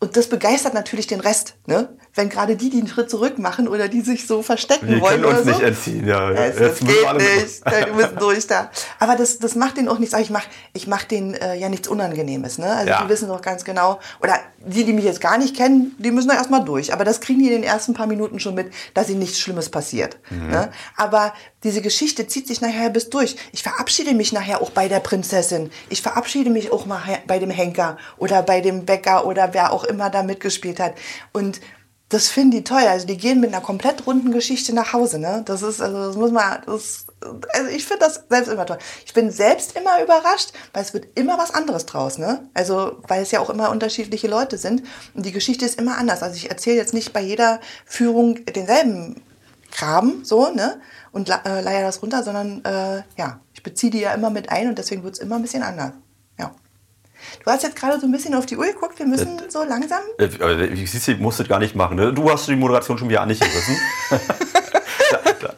und das begeistert natürlich den Rest, ne? Wenn gerade die, die einen Schritt zurück machen oder die sich so verstecken Wir wollen können uns oder so. nicht entziehen. Ja. Jetzt das geht nicht. Wir müssen durch da. Aber das, das macht denen auch nichts. Aber Ich mach, ich mach denen äh, ja nichts Unangenehmes. Ne? Also Ja. die wissen doch ganz genau. Oder die, die mich jetzt gar nicht kennen, die müssen da erstmal durch. Aber das kriegen die in den ersten paar Minuten schon mit, dass ihnen nichts Schlimmes passiert. Mhm. Ne? Aber diese Geschichte zieht sich nachher bis durch. Ich verabschiede mich nachher auch bei der Prinzessin. Ich verabschiede mich auch mal bei dem Henker oder bei dem Bäcker oder wer auch immer da mitgespielt hat. Und das finden die toll. Also die gehen mit einer komplett runden Geschichte nach Hause. Ne? Das ist, also das muss man, das, also ich finde das selbst immer toll. Ich bin selbst immer überrascht, weil es wird immer was anderes draus. Ne? Also weil es ja auch immer unterschiedliche Leute sind und die Geschichte ist immer anders. Also ich erzähle jetzt nicht bei jeder Führung denselben Graben so ne und äh, leier das runter, sondern äh, ja, ich beziehe die ja immer mit ein und deswegen wird es immer ein bisschen anders. Du hast jetzt gerade so ein bisschen auf die Uhr geguckt, wir müssen so langsam. Äh, äh, Siehst du, ich musste gar nicht machen. Ne? Du hast die Moderation schon wieder an dich gerissen. [laughs]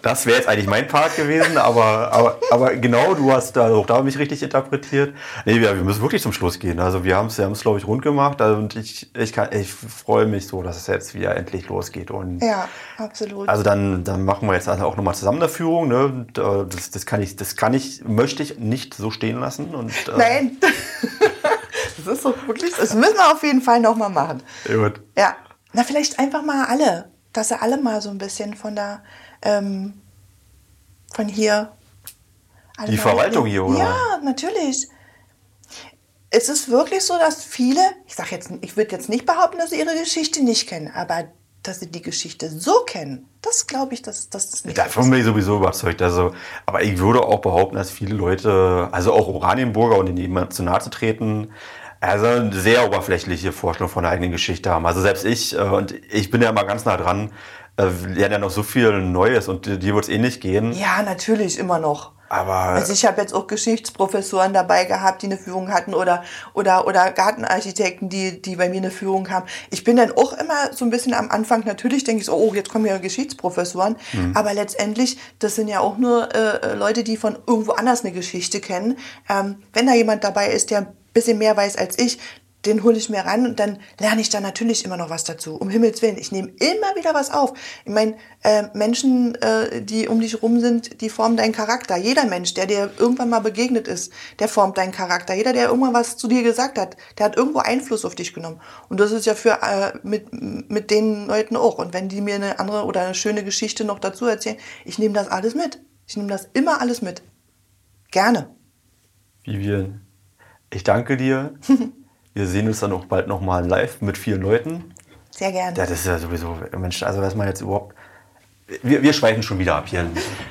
das wäre jetzt eigentlich mein Part gewesen, aber, aber, aber genau, du hast da auch da mich richtig interpretiert. Nee, wir, wir müssen wirklich zum Schluss gehen. Also wir haben es, wir glaube ich, rund gemacht also, und ich, ich, kann, ich freue mich so, dass es jetzt wieder endlich losgeht. Und Ja, absolut. also dann, dann machen wir jetzt auch nochmal zusammen eine Führung. Ne? Äh, das, das kann ich, das kann ich, möchte ich nicht so stehen lassen. Und, äh, Nein. [laughs] das ist doch wirklich. Das müssen wir auf jeden Fall nochmal machen. Gut. Ja. Na, vielleicht einfach mal alle. Dass sie alle mal so ein bisschen von der, ähm, von hier. Die Verwaltung hier, oder? Ja, natürlich. Es ist wirklich so, dass viele, ich sag jetzt, ich würde jetzt nicht behaupten, dass sie ihre Geschichte nicht kennen, aber dass sie die Geschichte so kennen, das glaube ich, dass das ist nicht. Davon bin ich sowieso überzeugt. Also, aber ich würde auch behaupten, dass viele Leute, also auch Oranienburger und in zu nahe zu treten, also eine sehr oberflächliche Vorstellung von der eigenen Geschichte haben. Also selbst ich, äh, und ich bin ja immer ganz nah dran, äh, lerne ja noch so viel Neues und dir wird es ähnlich gehen. Ja, natürlich, immer noch. Aber Also ich habe jetzt auch Geschichtsprofessoren dabei gehabt, die eine Führung hatten oder, oder, oder Gartenarchitekten, die, die bei mir eine Führung haben. Ich bin dann auch immer so ein bisschen am Anfang, natürlich denke ich so, oh, jetzt kommen ja Geschichtsprofessoren. Aber letztendlich, das sind ja auch nur äh, Leute, die von irgendwo anders eine Geschichte kennen. Ähm, wenn da jemand dabei ist, der ein bisschen mehr weiß als ich, den hole ich mir ran und dann lerne ich da natürlich immer noch was dazu. Um Himmels Willen, ich nehme immer wieder was auf. Ich meine, äh, Menschen, äh, die um dich rum sind, die formen deinen Charakter. Jeder Mensch, der dir irgendwann mal begegnet ist, der formt deinen Charakter. Jeder, der irgendwann was zu dir gesagt hat, der hat irgendwo Einfluss auf dich genommen. Und das ist ja für äh, mit, mit den Leuten auch. Und wenn die mir eine andere oder eine schöne Geschichte noch dazu erzählen, ich nehme das alles mit. Ich nehme das immer alles mit. Gerne. Vivian, ich danke dir. [laughs] Wir sehen uns dann auch bald nochmal live mit vielen Leuten. Sehr gerne. Ja, das ist ja sowieso, Mensch, also was man jetzt überhaupt. Wir, wir schweifen schon wieder ab hier.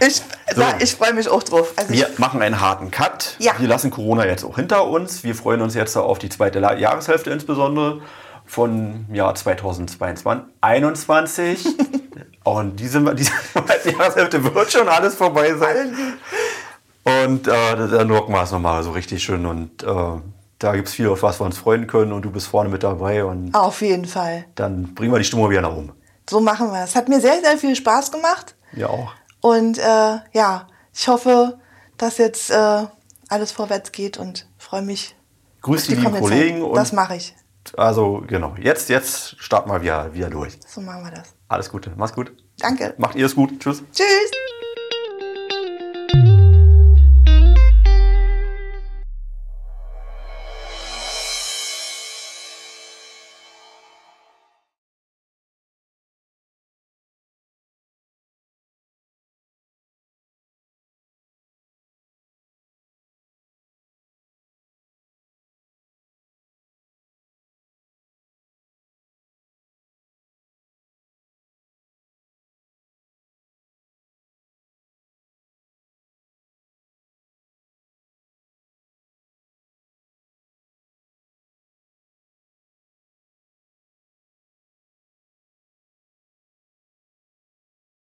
Ich, na, ich freue mich auch drauf. Also Wir machen einen harten Cut. Ja. Wir lassen Corona jetzt auch hinter uns. Wir freuen uns jetzt auf die zweite Jahreshälfte insbesondere von Jahr 2022, 21. Und diese, diese [laughs] zweite Jahreshälfte wird schon alles vorbei sein. Und äh, dann rocken wir es nochmal so richtig schön. Und äh, da gibt es viel, auf was wir uns freuen können. Und du bist vorne mit dabei. Und auf jeden Fall. dann bringen wir die Stimmung wieder nach oben. So machen wir es. Hat mir sehr, sehr viel Spaß gemacht. Ja, auch. Und äh, ja, ich hoffe, dass jetzt äh, alles vorwärts geht und freue mich. Grüß auf die lieben Kollegen. Und Das mache ich. also, genau. Jetzt, jetzt starten wir wieder, wieder durch. So machen wir das. Alles Gute. Mach's gut. Danke. Macht ihr es gut. Tschüss. Tschüss.